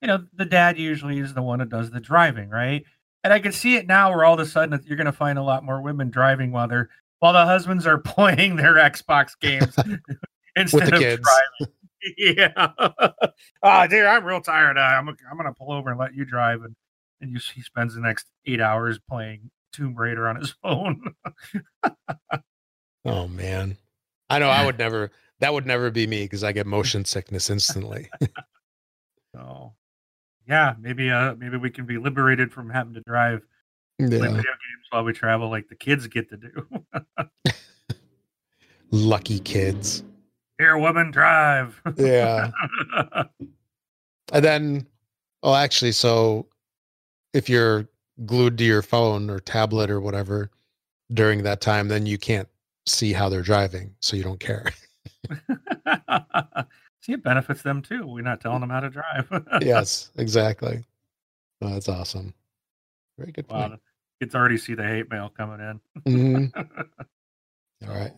you know, the dad usually is the one that does the driving, right? And I can see it now where all of a sudden you're going to find a lot more women driving while they're while the husbands are playing their Xbox games instead the of kids. driving. Yeah. oh, dude, I'm real tired. Uh, I'm I'm gonna pull over and let you drive, and and you he spends the next eight hours playing Tomb Raider on his phone. Oh man. I know I would never that would never be me because I get motion sickness instantly. so, yeah, maybe uh maybe we can be liberated from having to drive play video games while we travel, like the kids get to do. Lucky kids. Here, woman, drive. Yeah. And then oh actually, so if you're glued to your phone or tablet or whatever during that time, then you can't see how they're driving, so you don't care. See, it benefits them too. We're not telling them how to drive. yes, exactly. Oh, that's awesome. Very good wow, point. kids already see the hate mail coming in. Mhm. All right.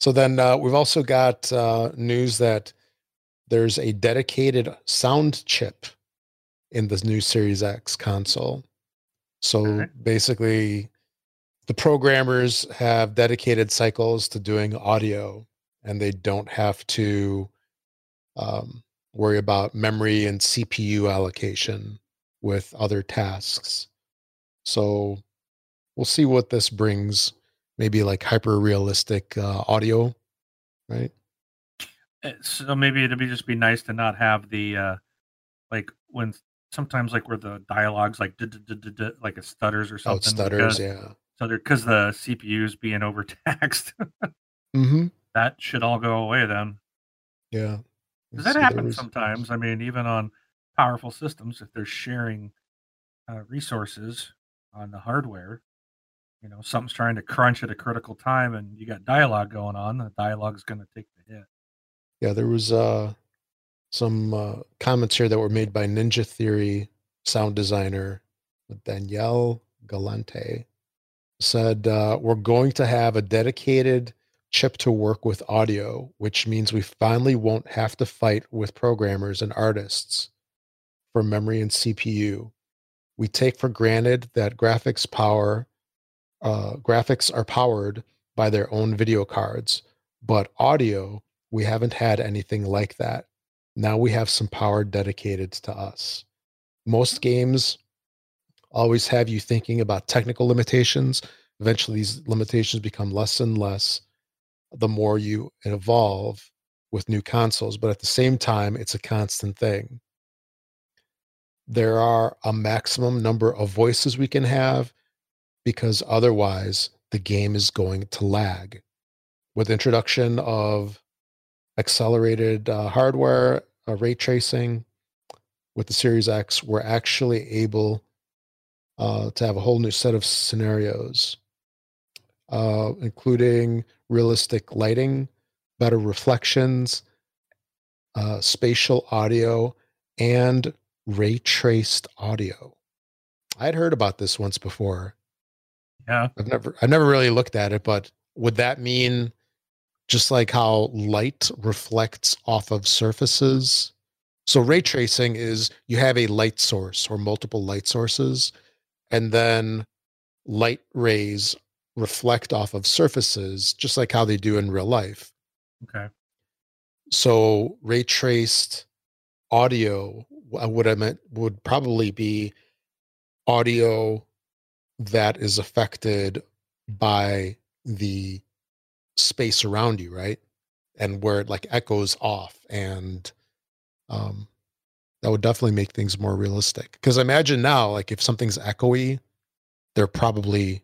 So then uh, we've also got uh, news that there's a dedicated sound chip in this new Series X console. So Okay. basically, the programmers have dedicated cycles to doing audio, and they don't have to um, worry about memory and CPU allocation with other tasks. So we'll see what this brings. Maybe like hyper realistic uh, audio, right? Uh, So maybe it'd be just be nice to not have the uh like when sometimes like where the dialogues like like it stutters or something. Oh, stutters. because, Yeah. So because the CPU's being overtaxed, Mm-hmm. that should all go away then. Yeah. Does that there happen sometimes? I mean, even on powerful systems, if they're sharing uh, resources on the hardware, you know, something's trying to crunch at a critical time, and you got dialogue going on. The dialogue's going to take the hit. Yeah, there was uh, some uh, comments here that were made by Ninja Theory sound designer Danielle Galante. Said uh, we're going to have a dedicated chip to work with audio, which means we finally won't have to fight with programmers and artists for memory and CPU. We take for granted that graphics power, uh, graphics are powered by their own video cards, but audio we haven't had anything like that. Now we have some power dedicated to us. Most games always have you thinking about technical limitations. Eventually, these limitations become less and less the more you evolve with new consoles. But at the same time, it's a constant thing. There are a maximum number of voices we can have because otherwise the game is going to lag. With introduction of accelerated uh, hardware, uh, ray tracing with the Series X, we're actually able uh, to have a whole new set of scenarios, uh, including realistic lighting, better reflections, uh, spatial audio, and ray traced audio. I'd heard about this once before. Yeah. I've never I've never really looked at it, but would that mean just like how light reflects off of surfaces? So ray tracing is you have a light source or multiple light sources, and then light rays reflect off of surfaces, just like how they do in real life. Okay. So ray traced audio, what I meant would probably be audio that is affected by the space around you, right? And where it like echoes off and um that would definitely make things more realistic. Because imagine now, like if something's echoey, they're probably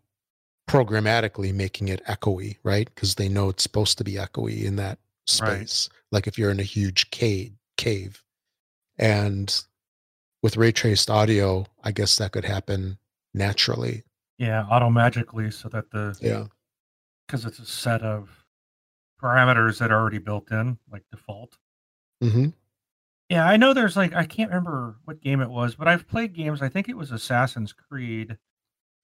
programmatically making it echoey, right? Because they know it's supposed to be echoey in that Right. space. Like if you're in a huge cave, cave, and with ray traced audio, I guess that could happen naturally. Yeah, auto magically so that the Yeah. because it's a set of parameters that are already built in, like default. Mm-hmm. Yeah, I know there's like I can't remember what game it was, but I've played games. I think it was Assassin's Creed,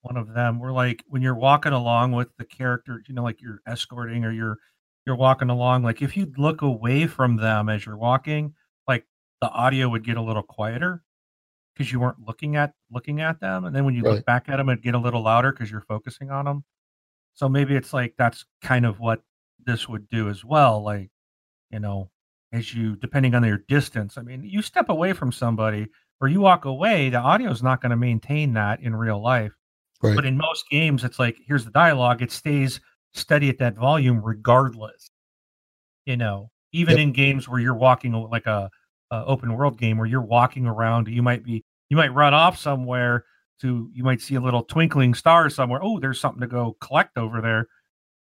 one of them, where like when you're walking along with the character, you know, like you're escorting or you're you're walking along, like if you look away from them as you're walking, like the audio would get a little quieter because you weren't looking at looking at them, and then when you Right. look back at them, it'd get a little louder because you're focusing on them. So maybe it's like that's kind of what this would do as well, like you know as you depending on your distance i mean you step away from somebody or you walk away the audio is not going to maintain that in real life Right. but in most games it's like here's the dialogue it stays steady at that volume regardless you know even Yep. in games where you're walking like a, a open world game where you're walking around you might be you might run off somewhere to you might see a little twinkling star somewhere oh there's something to go collect over there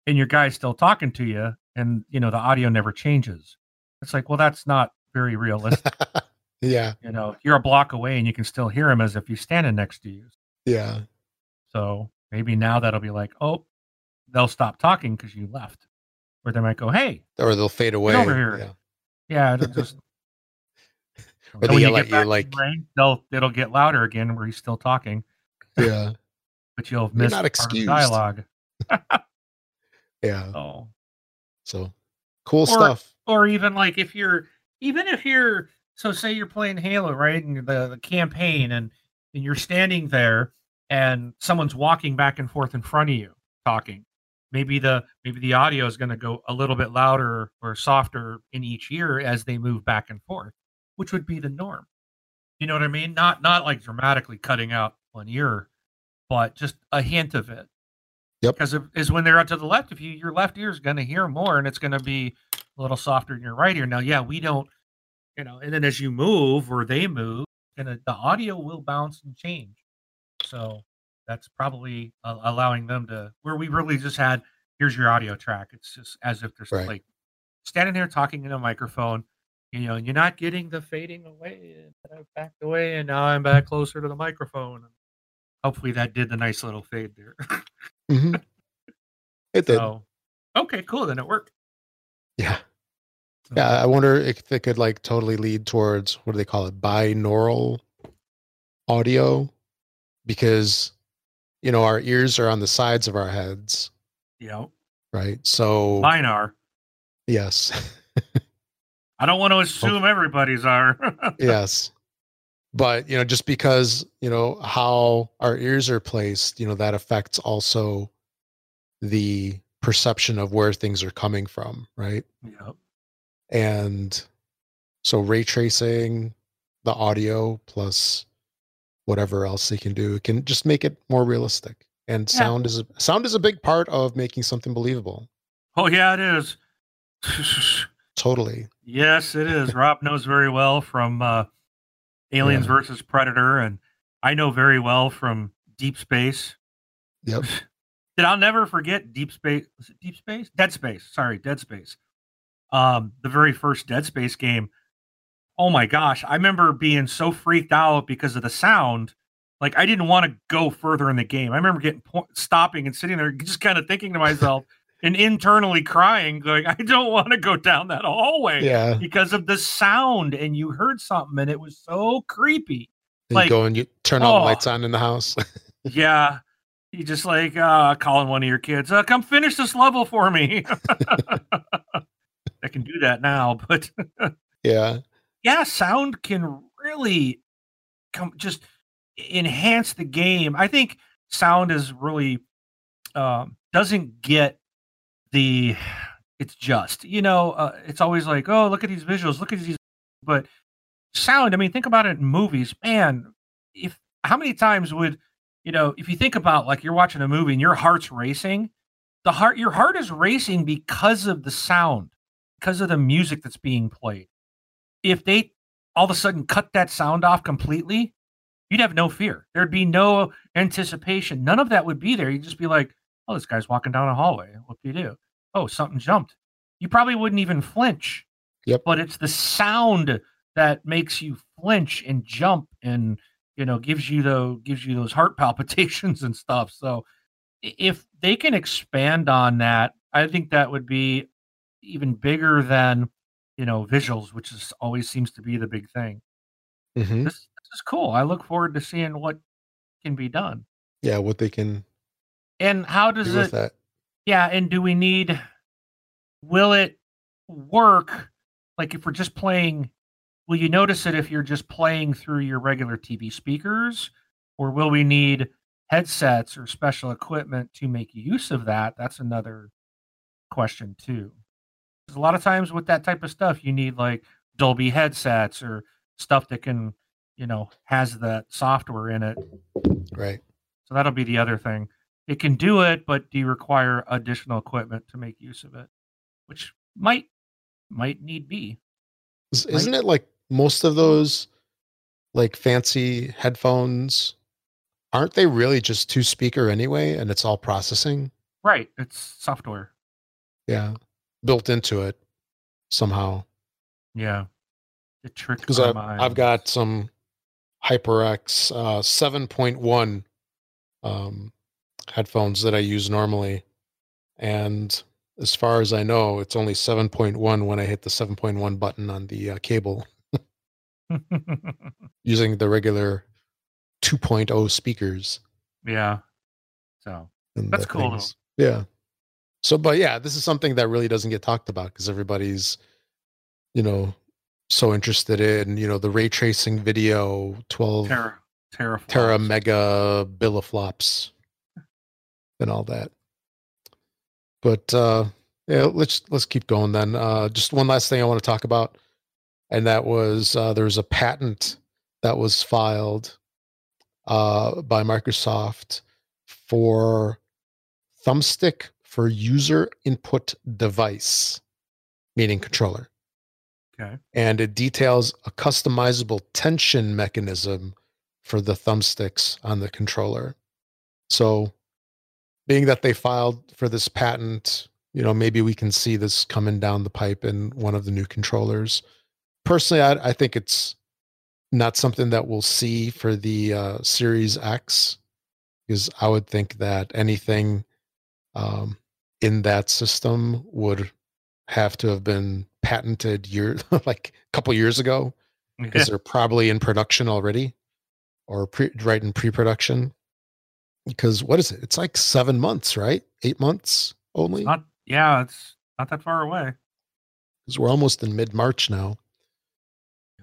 and your guy's still talking to you and you know the audio never changes it's like well that's not very realistic yeah. you know you're a block away and you can still hear him as if he's standing next to you Yeah. so maybe now that'll be like oh they'll stop talking because you left or they might go hey Or they'll fade away. over here. Yeah. yeah just Or And they when you at get back to like, the brain, they'll it'll get louder again where he's still talking yeah. but you'll have not part of the excused. dialogue Yeah. oh So cool Or- stuff. or even like if you're even if you're so say you're playing halo right and the, the campaign and and you're standing there and someone's walking back and forth in front of you talking maybe the maybe the audio is going to go a little bit louder or softer in each ear as they move back and forth which would be the norm you know what i mean not not like dramatically cutting out one ear but just a hint of it Yep. because is when they're out to the left if you your left ear is going to hear more and it's going to be a little softer in your right ear. Now, yeah, we don't, you know, and then as you move or they move, and the audio will bounce and change. So that's probably uh, allowing them to where we really just had here's your audio track. It's just as if there's Right. like standing there talking in a microphone, you know, you're not getting the fading away. And I backed away, and now I'm back closer to the microphone. Hopefully, that did the nice little fade there. hmm It did. so, okay, cool. Then it worked. Yeah. So- Yeah. I wonder if it could like totally lead towards what do they call it? Binaural audio. Because, you know, our ears are on the sides of our heads, know, right? So, mine are. yes. I don't want to assume everybody's are. yes. But, you know, just because, you know, how our ears are placed, you know, that affects also the perception of where things are coming from, right? Yep. and so ray tracing the audio plus whatever else they can do it can just make it more realistic and Yeah. sound is a sound is a big part of making something believable Oh yeah, it is. totally yes, it is. Rob knows very well from uh, Aliens Yeah. versus Predator, and I know very well from Deep Space. yep That I'll never forget Deep Space. Deep Space? Dead Space. Sorry, Dead Space. Um, the very first Dead Space game. Oh my gosh, I remember being so freaked out because of the sound. Like I didn't want to go further in the game. I remember getting po- stopping and sitting there, just kind of thinking to myself and internally crying, going, "I don't want to go down that hallway." yeah. because of the sound and you heard something and it was so creepy. You like, go and you turn all oh. the lights on in the house. Yeah. You just like uh calling one of your kids uh, come finish this level for me. I can do that now but yeah. Yeah sound can really come just enhance the game. I think sound is really um doesn't get the it's just you know uh, it's always like oh look at these visuals look at these but sound i mean think about it in movies man if how many times would you know if you think about like you're watching a movie and your heart's racing the heart your heart is racing because of the sound because of the music that's being played. If they all of a sudden cut that sound off completely you'd have no fear. There'd be no anticipation. None of that would be there. You'd just be like oh this guy's walking down a hallway. What do you do oh something jumped you probably wouldn't even flinch Yep. but it's the sound that makes you flinch and jump and you know gives you the gives you those heart palpitations and stuff. So if they can expand on that, I think that would be even bigger than you know visuals, which is always seems to be the big thing. Mm-hmm. This, this is cool. I look forward to seeing what can be done. Yeah, what they can And how do does with it? that. Yeah, and do we need? Will it work? Like if we're just playing, will you notice it if you're just playing through your regular TV speakers, or will we need headsets or special equipment to make use of that? That's another question too. 'Cause a lot of times with that type of stuff, you need like Dolby headsets or stuff that can, you know, has that software in it. Right. So that'll be the other thing. It can do it, but do you require additional equipment to make use of it? Which might might need be. Is- Isn't it like most of those like fancy headphones? Aren't they really just two speaker anyway? And it's all processing? Right. It's software. Yeah. Built into it somehow. Yeah. It tricked Because my I've. I've got some HyperX uh, 7.1 um, headphones that I use normally. And as far as I know, it's only 7.1 when I hit the 7.1 button on the uh, cable using the regular 2.0 speakers. yeah. So That's cool, Yeah. So, but yeah, this is something that really doesn't get talked about because everybody's, you know, so interested in, you know, the ray tracing video, 12 Terra Terra tera flops. mega billiflops and all that. But uh yeah, let's let's keep going then. Uh just one last thing I want to talk about. And that was uh there was a patent that was filed uh by Microsoft for thumbstick for user input device, meaning controller. Okay. And it details a customizable tension mechanism for the thumbsticks on the controller. So, being that they filed for this patent, you know, maybe we can see this coming down the pipe in one of the new controllers. Personally, I, I think it's not something that we'll see for the uh, Series X, because I would think that anything um, in that system would have to have been patented year like a couple years ago because they're probably in production already or pre, right in pre-production because what is it it's like seven months right eight months only It's not yeah, it's not that far away. because we're almost in mid-march now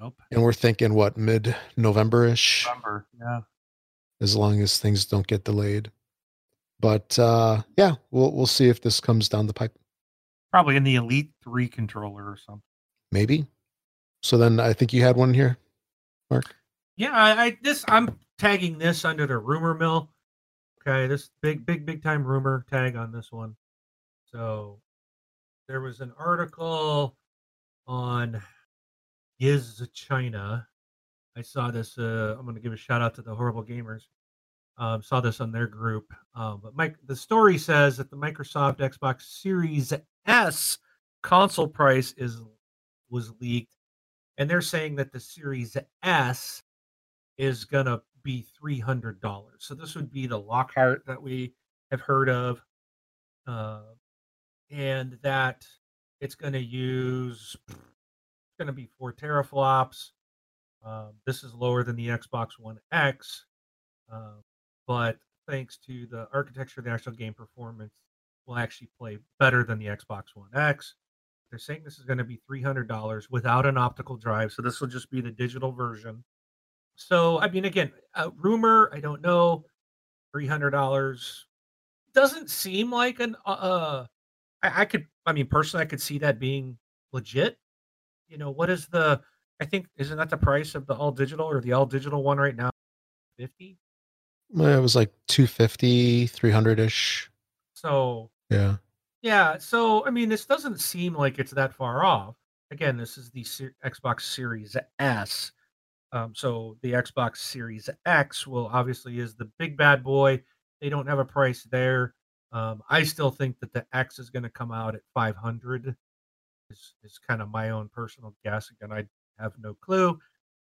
Yep. and we're thinking what mid-november-ish November. Yeah. as long as things don't get delayed but uh yeah we'll we'll see if this comes down the pipe Probably in the Elite 3 controller or something. maybe so then i think you had one here mark Yeah, I, I this I'm tagging this under the rumor mill. Okay, this big, big, big time rumor tag on this one. So there was an article on Giz China. I saw this. Uh, I'm going to give a shout out to the Horrible Gamers. Um, saw this on their group. Um, but Mike, the story says that the Microsoft Xbox Series S console price is was leaked, and they're saying that the Series S is gonna be three hundred dollars. So this would be the Lockhart that we have heard of, uh, and that it's gonna use it's gonna be four teraflops. Um, this is lower than the Xbox One X, uh, but thanks to the architecture the actual game performance, will actually play better than the Xbox One X. They're saying this is going to be three hundred dollars without an optical drive, so this will just be the digital version. So, I mean, again, a rumor. I don't know. Three hundred dollars doesn't seem like an. Uh, uh, I, I could. I mean, personally, I could see that being legit. You know, what is the? I think isn't that the price of the all digital or the all digital one right now? Fifty. Well, it was like 250 300ish So yeah Yeah, so I mean, this doesn't seem like it's that far off. Again, this is the Xbox Series S. Um, so the Xbox Series X will obviously is the big bad boy. They don't have a price there. Um, I still think that the X is going to come out at 500. Is is kind of my own personal guess. Again, I have no clue.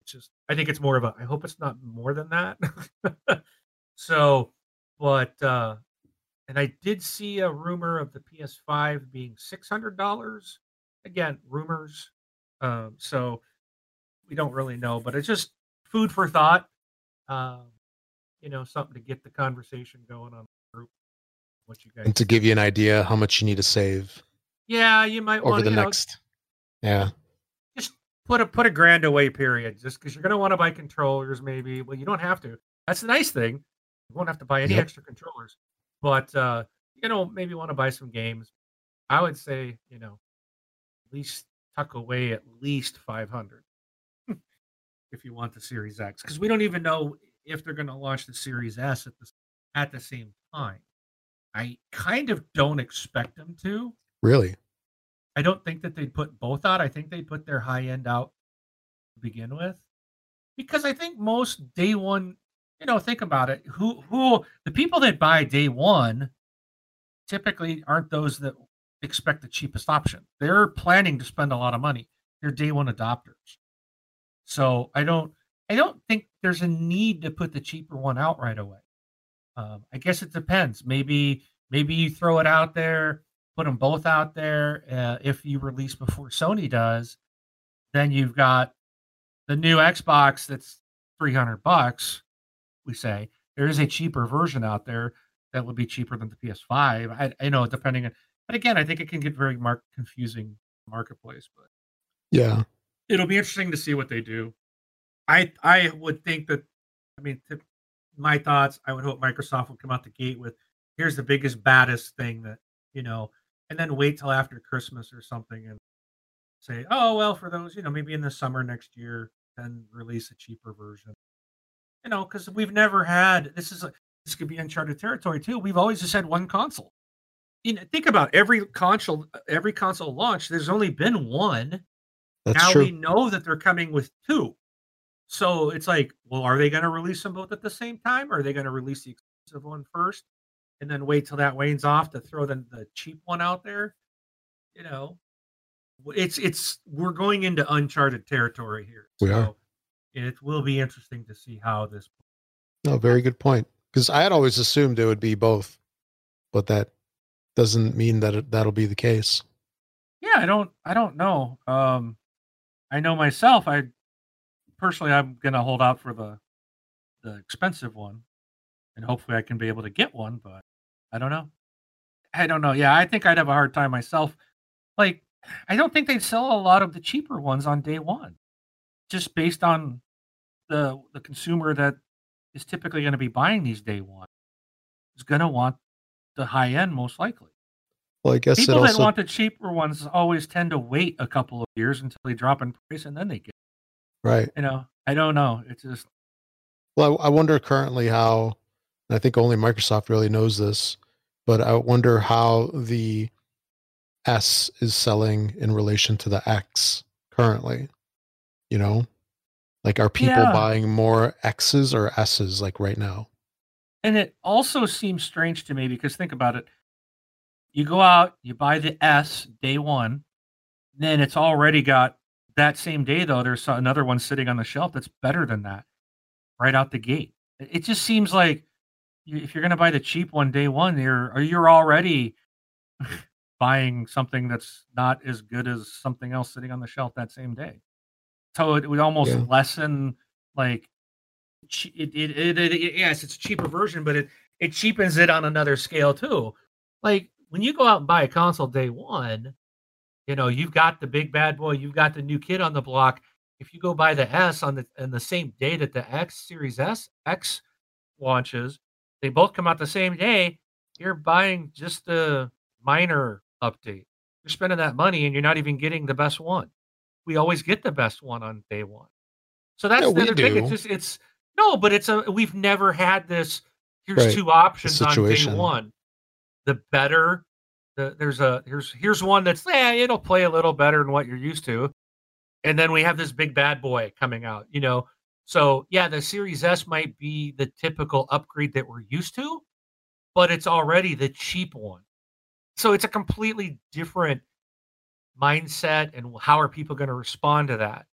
It's just I think it's more of a I hope it's not more than that. so, but uh and I did see a rumor of the PS5 being $600. Again, rumors. Um so we don't really know, but it's just food for thought. Um you know, something to get the conversation going on the group. What you guys And to give you an idea how much you need to save Yeah, you might over want the you know, next. Yeah. just put a put a grand away period just because you're going to want to buy controllers maybe well you don't have to that's the nice thing you won't have to buy any Yep. extra controllers but uh you know maybe want to buy some games i would say you know at least tuck away at least 500 if you want the series x because we don't even know if they're going to launch the series s at the at the same time i kind of don't expect them to Really? I don't think that they'd put both out. I think they'd put their high end out to begin with. Because I think most day one, you know, think about it. Who who the people that buy day one typically aren't those that expect the cheapest option. They're planning to spend a lot of money. They're day one adopters. So I don't I don't think there's a need to put the cheaper one out right away. Um, I guess it depends. Maybe maybe you throw it out there put them both out there. Uh, if you release before Sony does, then you've got the new Xbox that's 300 bucks. We say there is a cheaper version out there that would be cheaper than the PS5. I, I know depending on, but again, I think it can get very mark confusing marketplace, but Yeah. It'll be interesting to see what they do. I I would think that I mean my thoughts. I would hope Microsoft would come out the gate with here's the biggest baddest thing that you know, and then wait till after Christmas or something and say, oh well, for those you know maybe in the summer next year, then release a cheaper version. You know, because we've never had this is a, this could be uncharted territory too. We've always just had one console. You know, think about every console every console launch. There's only been one That's now true. we know that they're coming with two. So it's like, well, are they going to release them both at the same time? Or are they going to release the expensive one first and then wait till that wanes off to throw the, the cheap one out there? You know, it's it's we're going into uncharted territory here. We are. It will be interesting to see how this. No, very good point. Because I had always assumed it would be both, but that doesn't mean that it, that'll be the case. Yeah, I don't I don't know. Um, I know myself. I personally I'm going to hold out for the the expensive one, and hopefully I can be able to get one. But I don't know. I don't know. Yeah, I think I'd have a hard time myself. Like, I don't think they'd sell a lot of the cheaper ones on day one, just based on the the consumer that is typically going to be buying these day one is going to want the high end most likely. Well, I guess People it that also want the cheaper ones always tend to wait a couple of years until they drop in price and then they get. right. You know, I don't know. It's just Well, I I wonder currently how, and I think only Microsoft really knows this, but I wonder how the S is selling in relation to the X currently. You know, like are people Yeah. buying more X's or S's like right now? And it also seems strange to me because think about it. You go out, you buy the S day one, then it's already got that same day though. There's another one sitting on the shelf that's better than that, right out the gate. It just seems like if you're going to buy the cheap one day one, you're you're already buying something that's not as good as something else sitting on the shelf that same day. So it would almost Yeah. lessen like it, it, it, it, it- yes, it's a cheaper version, but it it cheapens it on another scale too. Like when you go out and buy a console day one, you know you've got the big bad boy, you've got the new kid on the block. If you go buy the S on the on the same day that the X Series S X launches, they both come out the same day. You're buying just the minor update. You're spending that money and you're not even getting the best one. We always get the best one on day one. So that's Yeah, the other thing. It's just it's no, but it's a we've never had this. Here's Right. two options on day one. The better, the there's a here's here's one that's yeah, it'll play a little better than what you're used to. And then we have this big bad boy coming out, you know. So yeah, the Series S might be the typical upgrade that we're used to, but it's already the cheap one. So it's a completely different mindset and how are people going to respond to that?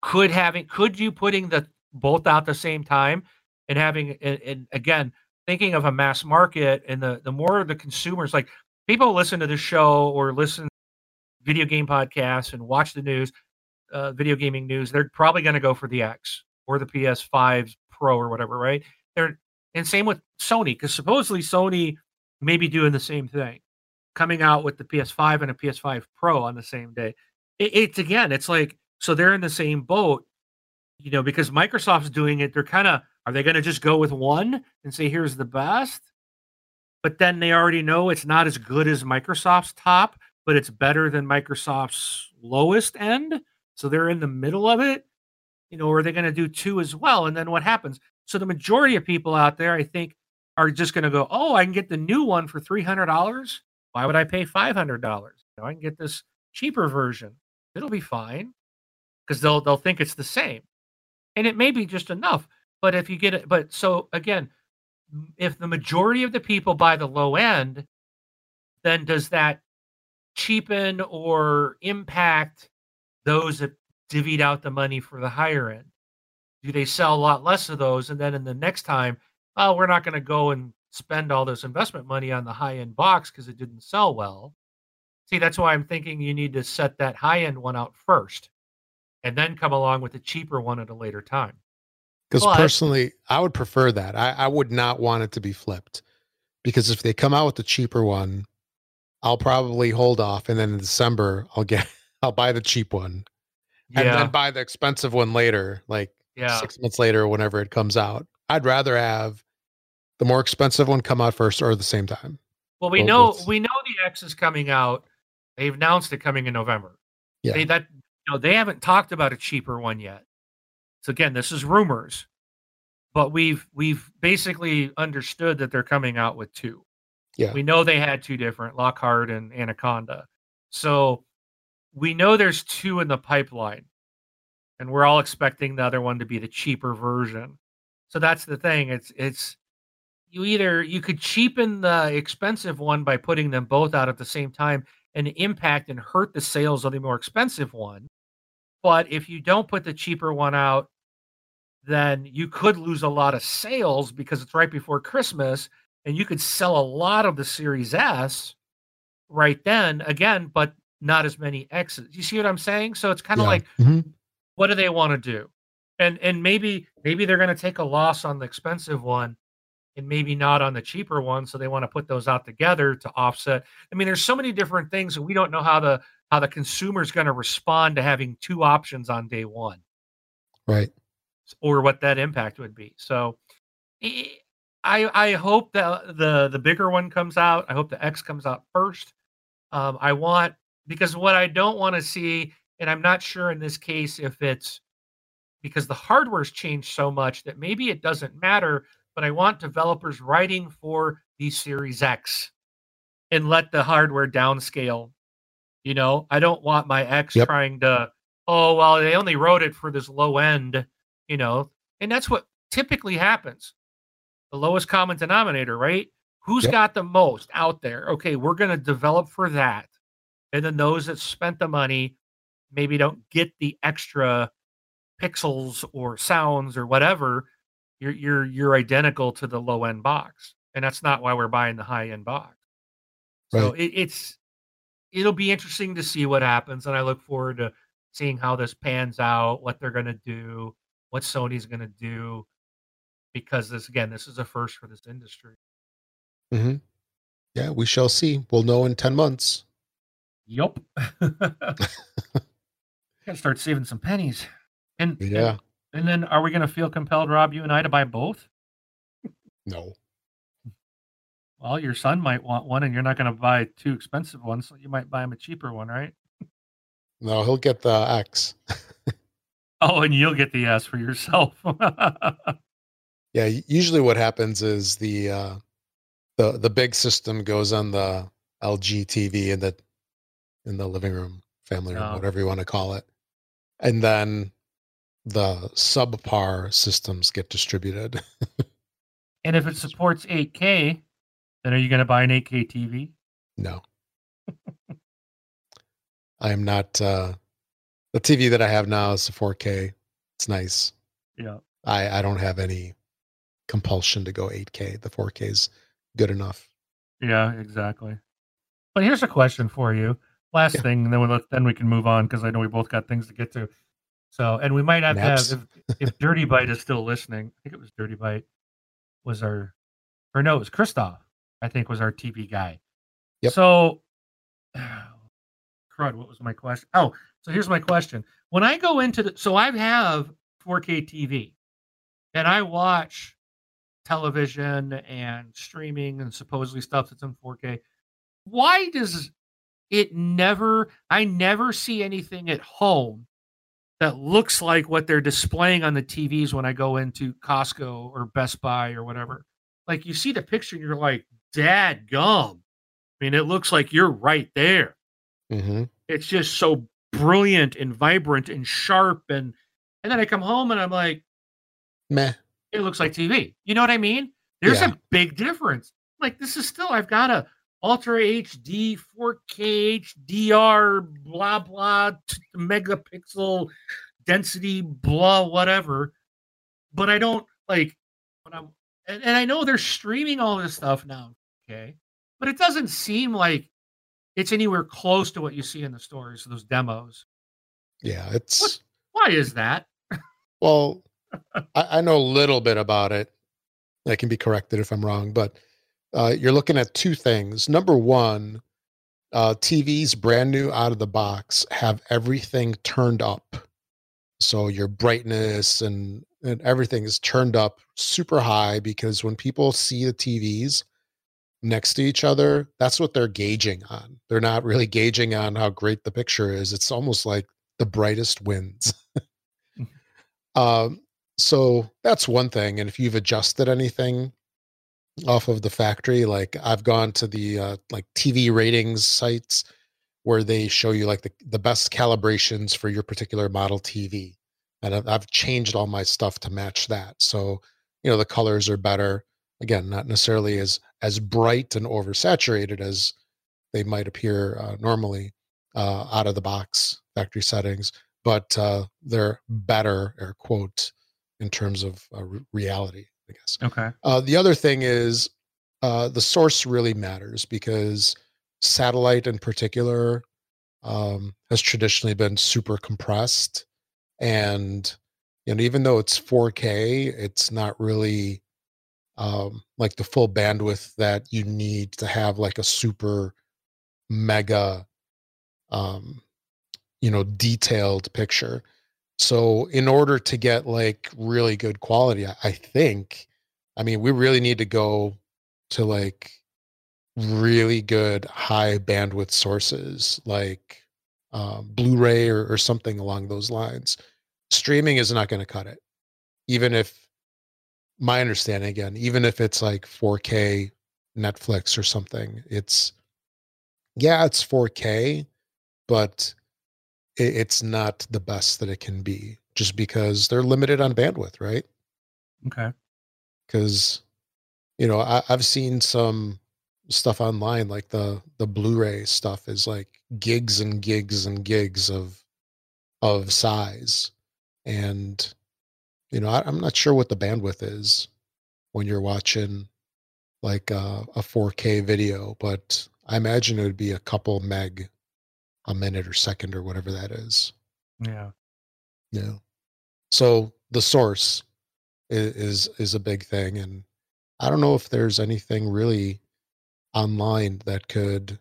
could having could you putting the both out the same time and having and, and again thinking of a mass market and the the more the consumers like people listen to this show or listen video game podcasts and watch the news uh, video gaming news they're probably going to go for the x or the ps5 pro or whatever right? They're and same with sony because supposedly sony may be doing the same thing coming out with the ps5 and a ps5 pro on the same day. It, it's again it's like so they're in the same boat you know because microsoft's doing it they're kind of are they going to just go with one and say here's the best? But then they already know it's not as good as Microsoft's top, but it's better than Microsoft's lowest end. So they're in the middle of it. You know, are they going to do two as well? And then what happens? So the majority of people out there, I think, are just going to go, "Oh, I can get the new one for three hundred dollars. Why would I pay five hundred dollars? I can get this cheaper version. It'll be fine." Because they'll they'll think it's the same, and it may be just enough. But if you get it, but so again, if the majority of the people buy the low end, then does that cheapen or impact those that divvied out the money for the higher end? Do they sell a lot less of those? And then in the next time, oh, we're not going to go and spend all this investment money on the high end box because it didn't sell well. See, that's why I'm thinking you need to set that high end one out first and then come along with a cheaper one at a later time. Because personally, I would prefer that. I, I would not want it to be flipped. Because if they come out with the cheaper one, I'll probably hold off, and then in December I'll get I'll buy the cheap one, and Yeah. then buy the expensive one later, like Yeah. six months later, or whenever it comes out. I'd rather have the more expensive one come out first or at the same time. Well, we know we know the X is coming out. They've announced it coming in November. Yeah. They that know they haven't talked about a cheaper one yet. So again, this is rumors, but we've we've basically understood that they're coming out with two. Yeah. We know they had two different Lockhart and Anaconda. So we know there's two in the pipeline. And we're all expecting the other one to be the cheaper version. So that's the thing. It's it's you either you could cheapen the expensive one by putting them both out at the same time and impact and hurt the sales of the more expensive one. But if you don't put the cheaper one out, then you could lose a lot of sales because it's right before Christmas and you could sell a lot of the Series S right then again, but not as many X's. You see what I'm saying? So it's kind of Yeah. like Mhm. what do they want to do? And and maybe maybe they're going to take a loss on the expensive one and maybe not on the cheaper one so they want to put those out together to offset. I mean there's so many different things and we don't know how the how the consumer is going to respond to having two options on day 1 Right. or what that impact would be. So I I I hope that the the bigger one comes out. I hope the X comes out first. Um, I want because what I don't want to see, and I'm not sure in this case if it's because the hardware's changed so much that maybe it doesn't matter. But I want developers writing for the Series X and let the hardware downscale. You know, I don't want my ex Yep. trying to. Oh well, they only wrote it for this low end. You know, and that's what typically happens. The lowest common denominator, right? Who's Yep. got the most out there? Okay, we're going to develop for that. And then those that spent the money maybe don't get the extra pixels or sounds or whatever. You're you're you're identical to the low end box. And that's not why we're buying the high end box. So Right. it, it's it'll be interesting to see what happens and I look forward to seeing how this pans out, what they're going to do, what Sony's going to do because this again, this is a first for this industry. hmm Yeah, we shall see. We'll know in 10 months. Yup. Gotta start saving some pennies. And and- Yeah. and, then are we gonna feel compelled, Rob, you and I, to buy both? No. Well, your son might want one, and you're not gonna buy two expensive ones, so you might buy him a cheaper one, right? No, he'll get the X. Oh, and you'll get the S for yourself. Yeah, usually what happens is the uh the the big system goes on the LG TV in the in the living room, family room, Oh. whatever you want to call it. And then the subpar systems get distributed. and if it supports 8K, then are you gonna buy an 8K TV? no. I am not uh The TV that I have now is a 4K. It's nice. Yeah. I I don't have any compulsion to go 8K. The 4K is good enough. Yeah, exactly. But here's a question for you. Last Yeah. thing, and then we let then we can move on because I know we both got things to get to. So, and we might have Naps. to have if, if Dirty Bite is still listening. I think it was Dirty Bite was our, or no, it was Christoph. I think was our TV guy. Yep. So, crud. What was my question? Oh, so here's my question. When I go into the, so I have 4K TV, and I watch television and streaming and supposedly stuff that's in 4K. Why does it never, I never see anything at home that looks like what they're displaying on the TVs when I go into Costco or Best Buy or whatever? Like you see the picture and you're like, Dad gum. I mean, it looks like you're right there. hmm It's just so brilliant and vibrant and sharp. And, and then I come home and I'm like, Meh. it looks like TV. You know what I mean? There's Yeah. a big difference. Like this is still I've got a Ultra HD, 4K HDR, blah blah, t- megapixel density, blah whatever. But I don't like when I'm and, and I know they're streaming all this stuff now. Okay, but it doesn't seem like it's anywhere close to what you see in the stores. Those demos. Yeah, it's Why is that? well, I, I know a little bit about it. I can be corrected if I'm wrong, but uh, you're looking at two things. Number one, uh, TVs brand new out of the box have everything turned up. So your brightness and, and everything is turned up super high because when people see the TVs next to each other, that's what they're gauging on. They're not really gauging on how great the picture is. It's almost like the brightest wins. um, so that's one thing. And if you've adjusted anything off of the factory, like I've gone to the uh, like TV ratings sites where they show you like the, the best calibrations for your particular model TV. And I've, I've changed all my stuff to match that. So, you know, the colors are better. Again, not necessarily as as bright and oversaturated as they might appear uh, normally uh, out of the box factory settings, but uh, they're better, air quote, in terms of uh, re- reality, I guess. Okay. Uh, the other thing is uh, the source really matters because satellite in particular um, has traditionally been super compressed. And even though it's 4K, it's not really um, like the full bandwidth that you need to have like a super mega um, you know detailed picture. So in order to get like really good quality I, I think i mean we really need to go to like really good high bandwidth sources like um, blu-ray or, or something along those lines streaming is not going to cut it even if my understanding again even if it's like 4k netflix or something it's yeah it's 4k but it, it's not the best that it can be just because they're limited on bandwidth right Okay. because you know I, i've seen some stuff online like the the blu-ray stuff is like gigs and gigs and gigs of of size and you know I, i'm not sure what the bandwidth is when you're watching like uh, a 4k video but i imagine it would be a couple meg a minute or second or whatever that is Yeah. yeah. So the source is, is is a big thing, and I don't know if there's anything really online that could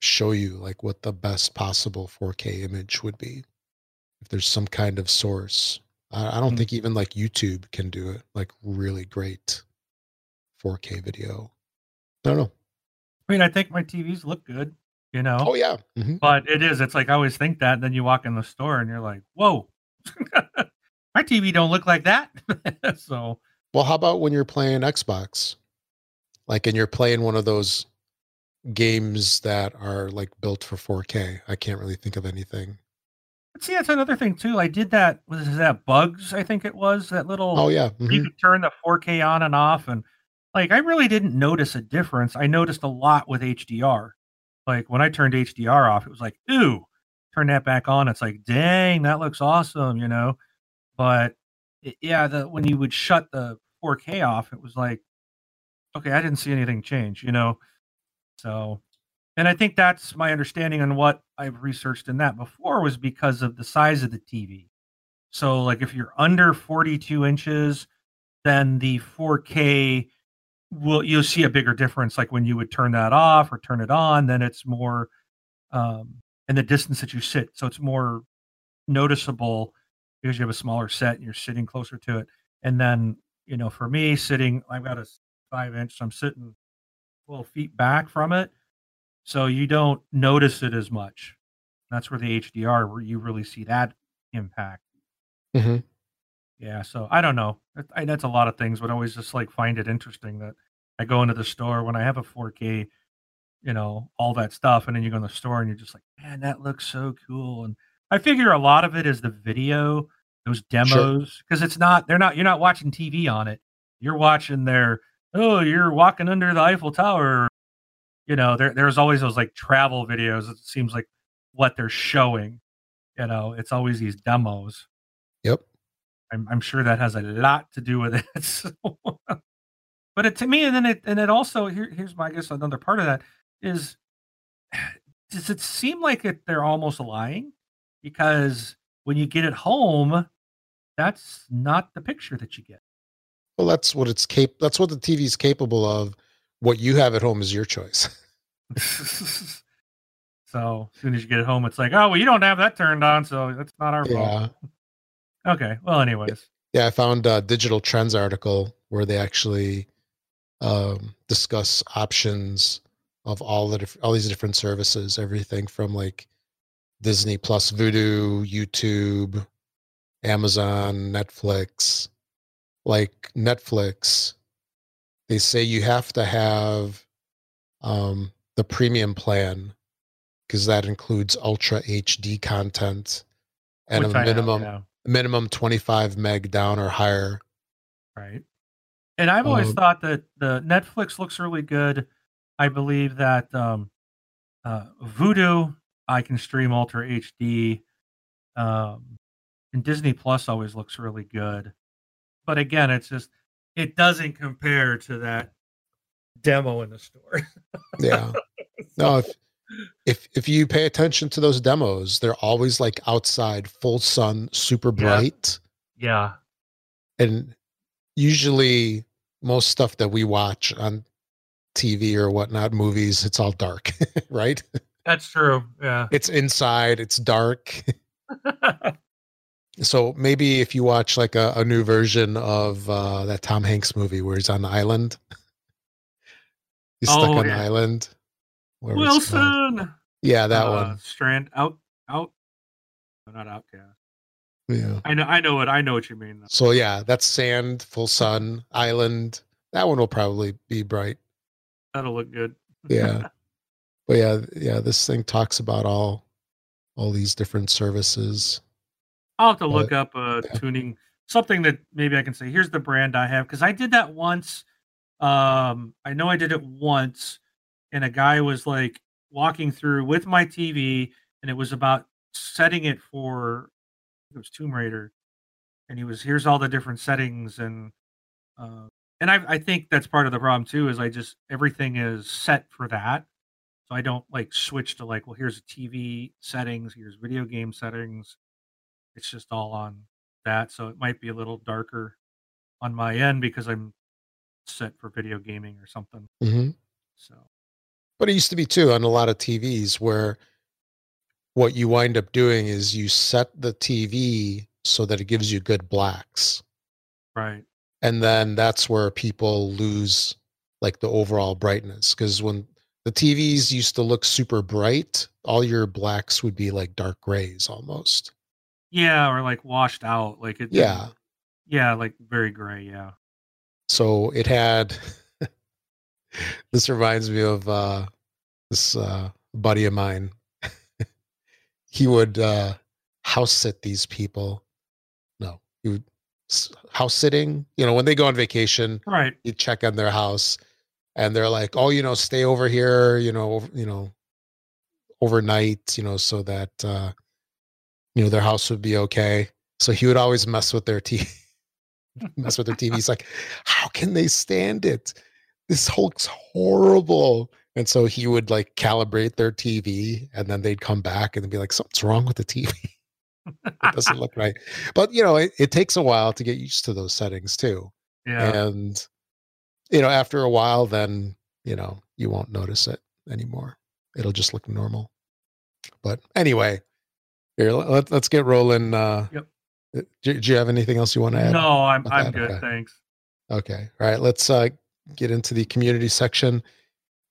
show you like what the best possible 4K image would be. If there's some kind of source, I, I don't Hmm. think even like YouTube can do it like really great 4K video. I don't know. I mean, I think my TVs look good, you know. Oh yeah, Mhm. But it is. It's like I always think that. Then you walk in the store and you're like, "Whoa, my TV don't look like that." so Well, how about when you're playing Xbox? Like, and you're playing one of those games that are like built for 4K. I can't really think of anything. but see, that's another thing too. I did that. Was that Bugs? I think it was that oh, little. Oh yeah, where You mm-hmm. could turn the 4K on and off, and like I really didn't notice a difference. I noticed a lot with HDR. Like when I turned HDR off, it was like, "Ooh, turn that back on, it's like, dang, that looks awesome, you know. But it, yeah, the when you would shut the 4K off, it was like, okay, I didn't see anything change, you know. So, and I think that's my understanding on what I've researched in that before was because of the size of the TV. So, like if you're under 42 inches, then the 4K will you'll see a bigger difference. Like when you would turn that off or turn it on, then it's more um, in the distance that you sit, so it's more noticeable because you have a smaller set and you're sitting closer to it. And then you know, for me, sitting, I've got a five inch, so I'm sitting 12 feet back from it, so you don't notice it as much. That's where the HDR, where you really see that impact. hmm Yeah, so I don't know. I, that's a lot of things, but I always just like find it interesting that I go into the store when I have a 4K, you know, all that stuff, and then you go in the store and you're just like, man, that looks so cool. And I figure a lot of it is the video, those demos, because it's not they're not you're not watching TV on it. You're watching their oh, you're walking under the Eiffel Tower. You know, there there's always those like travel videos. It seems like what they're showing. You know, it's always these demos. Yep. I'm, I'm sure that has a lot to do with it. So, but it, to me, and then it and it also here, here's my I guess another part of that is does it seem like it, they're almost lying because when you get it home, that's not the picture that you get. Well, that's what it's cap. That's what the TV is capable of. What you have at home is your choice. so as soon as you get home, it's like, oh well, you don't have that turned on, so that's not our fault. Okay. Well, anyways. Yeah, I found a digital trends article where they actually um, discuss options of all the diff- all these different services, everything from like Disney Plus, Vudu, YouTube, Amazon, Netflix. Like Netflix, they say you have to have um, the premium plan because that includes ultra HD content and which a I have, minimum yeah. minimum 25 meg down or higher. Right. And I've always Um, thought that the Netflix looks really good. I believe that um, uh, Vudu I can stream Ultra HD, um, and Disney Plus always looks really good. But again, it's just it doesn't compare to that demo in the store. Yeah. No, if if if you pay attention to those demos, they're always like outside, full sun, super Yeah. bright, yeah, and usually most stuff that we watch on TV or whatnot, movies, it's all dark, right? that's true. Yeah. It's inside, it's dark. So maybe if you watch like a, a new version of uh, that Tom Hanks movie where he's on the island, he's stuck Oh, on yeah. the island. Wilson. Yeah, that uh, one. Strand out out. no, Not outcast. Yeah. I know. I know what. I know what you mean. Though. So yeah, that's sand, full sun, island. That one will probably be bright. That'll look good. Yeah. but yeah, yeah, this thing talks about all all these different services. I'll have to look up a tuning something that maybe I can say here's the brand I have because I did that once. Um, I know I did it once, and a guy was like walking through with my TV, and it was about setting it for it was Tomb Raider, and he was here's all the different settings and uh, and I I think that's part of the problem too is I just everything is set for that. So I don't like switch to like, well, here's a TV settings, here's video game settings. It's just all on that. So it might be a little darker on my end because I'm set for video gaming or something. Mhm. So But it used to be too on a lot of TVs where what you wind up doing is you set the TV so that it gives you good blacks. right. And then that's where people lose like the overall brightness. Because when the TVs used to look super bright, all your blacks would be like dark grays almost. Yeah, or like washed out. Like it Yeah. Yeah, like very gray, yeah. So it had this reminds me of uh this uh buddy of mine. he would uh house sit these people. No, he would house sitting, you know, when they go on vacation, Right. you check on their house and they're like, "Oh, you know, stay over here, you know, you know, overnight, you know, so that uh, you know their house would be okay. So he would always mess with their TV, mess with their TV. He's like, how can they stand it? This Hulk's horrible. And so he would like calibrate their TV, and then they'd come back and be like, something's wrong with the TV. it doesn't look right. But you know, it, it takes a while to get used to those settings too. Yeah. And you know, after a while, then you know you won't notice it anymore. It'll just look normal. But anyway, here let, us get rolling. Uh, yep. Do, do, you have anything else you want to add? No, I'm I'm good. Okay. Thanks. Okay. All right. Let's uh, get into the community section.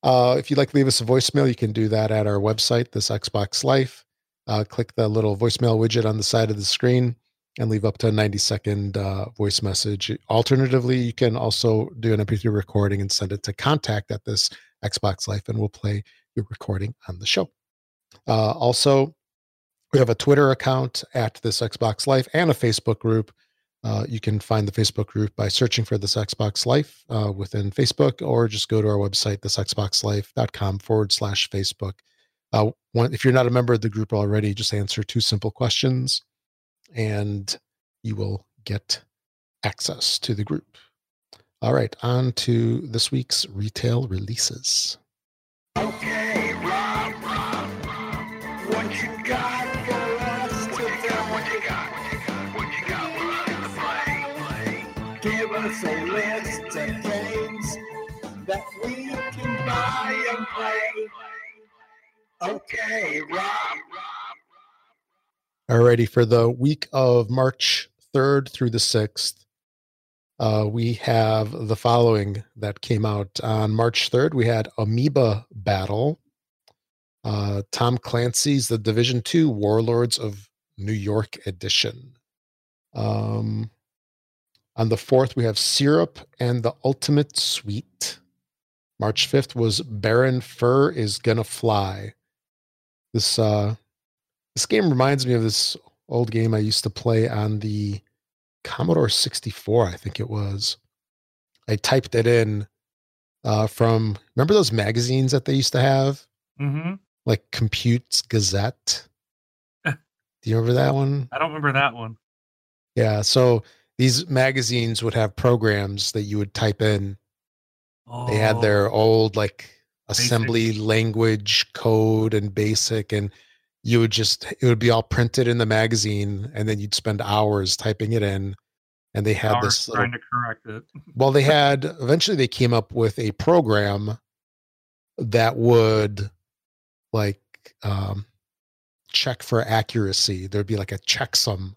Uh, if you'd like to leave us a voicemail, you can do that at our website, this Xbox Life. Uh, click the little voicemail widget on the side of the screen and leave up to a 90 second uh, voice message. Alternatively, you can also do an MP3 recording and send it to contact at this Xbox Life, and we'll play your recording on the show. Uh, also, we have a Twitter account at this Xbox Life and a Facebook group. Uh, you can find the Facebook group by searching for this Xbox Life uh, within Facebook, or just go to our website, thisxboxlife.com forward slash Facebook. Uh, one, if you're not a member of the group already, just answer two simple questions and you will get access to the group. All right, on to this week's retail releases. Okay, Us a list games that we can buy and play. Okay, Rob. Alrighty, for the week of March 3rd through the 6th, uh, we have the following that came out on March 3rd. We had Amoeba Battle, uh, Tom Clancy's The Division 2 Warlords of New York Edition. Um, on the 4th, we have Syrup and the Ultimate Sweet. March 5th was Baron Fur is Gonna Fly. This uh, this game reminds me of this old game I used to play on the Commodore 64, I think it was. I typed it in uh, from, remember those magazines that they used to have? Mm-hmm. Like Compute!'s Gazette. Do you remember that one? I don't remember that one. Yeah. So these magazines would have programs that you would type in. Oh, they had their oh. old, like, assembly basic. language code and basic. And you would just it would be all printed in the magazine and then you'd spend hours typing it in and they had hours this trying little, to correct it well they had eventually they came up with a program that would like um, check for accuracy there'd be like a checksum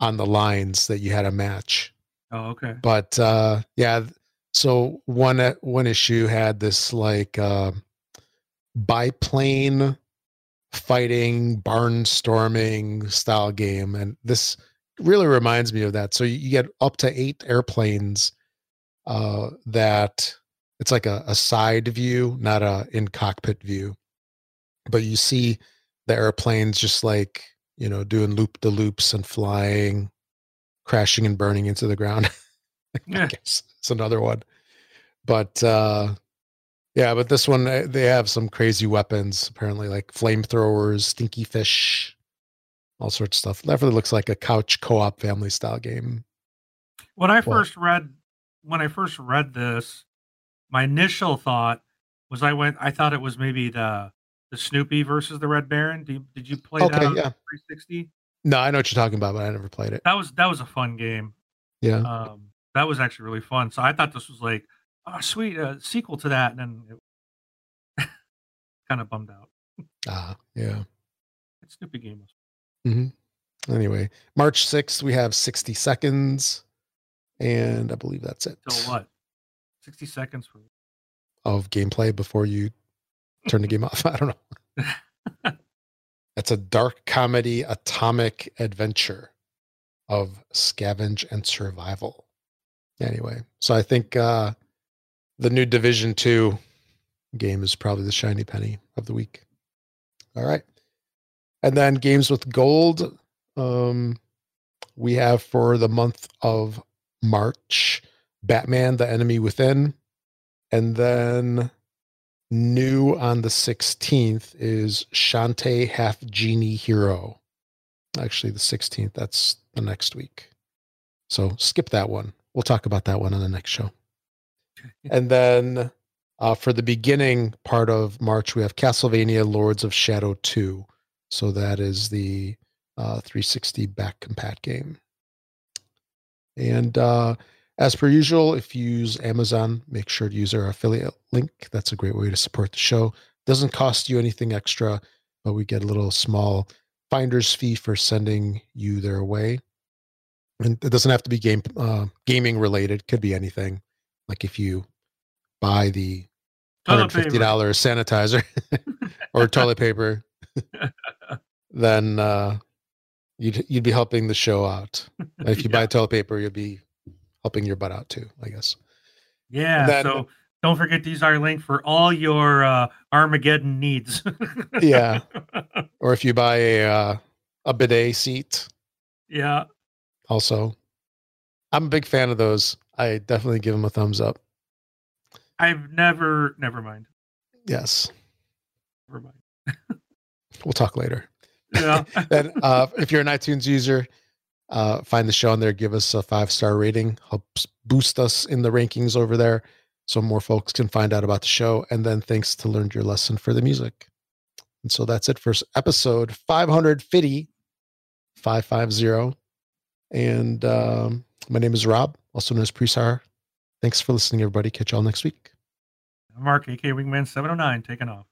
on the lines that you had a match oh okay but uh yeah so one uh, one issue had this like uh biplane fighting, barnstorming style game. And this really reminds me of that. So you get up to eight airplanes uh, that it's like a, a side view, not a in cockpit view. But you see the airplanes just like, you know, doing loop the loops and flying, crashing and burning into the ground. yeah. I guess it's another one. But uh yeah, but this one eh, they have some crazy weapons apparently, like flamethrowers, stinky fish, all sorts of stuff. Definitely looks like a couch co-op family style game. When I first read when I first read this, my initial thought was I went I thought it was maybe the the Snoopy versus the Red Baron. Did you, did you play okay, that on yeah. 360? No, I know what you're talking about, but I never played it. That was that was a fun game. Yeah. Um, that was actually really fun. So I thought this was like oh sweet a sequel to that and then it kind of bummed out ah yeah it's stupid game mm-hmm. anyway march 6th we have 60 seconds and i believe that's it so what 60 seconds for of gameplay before you turn the game off i don't know it's a dark comedy atomic adventure of scavenge and survival anyway so i think uh the new Division Two game is probably the shiny penny of the week. All right, and then games with gold. Um, we have for the month of March, Batman: The Enemy Within, and then New on the 16th is Shantae Half Genie Hero. Actually, the 16th, that's the next week. So skip that one. We'll talk about that one on the next show. and then uh, for the beginning part of March, we have Castlevania Lords of Shadow 2. So that is the uh, 360 back compat game. And uh, as per usual, if you use Amazon, make sure to use our affiliate link. That's a great way to support the show. Doesn't cost you anything extra, but we get a little small finder's fee for sending you their way. And it doesn't have to be game uh, gaming related. Could be anything. Like if you buy the hundred fifty dollars sanitizer or toilet paper, then uh, you'd you'd be helping the show out. If you yeah. buy toilet paper, you'll be helping your butt out too, I guess. Yeah. So don't forget to use our link for all your uh, Armageddon needs. yeah. Or if you buy a uh, a bidet seat. Yeah. Also, I'm a big fan of those. I definitely give them a thumbs up. I've never. Never mind. Yes. Never mind. we'll talk later. Yeah. then, uh, if you're an iTunes user, uh, find the show on there, give us a five star rating, helps boost us in the rankings over there so more folks can find out about the show. And then thanks to Learned Your Lesson for the music. And so that's it for episode 550, 550. And um, my name is Rob, also known as Presar. Thanks for listening, everybody. Catch y'all next week. Mark, AK Wingman 709, taking off.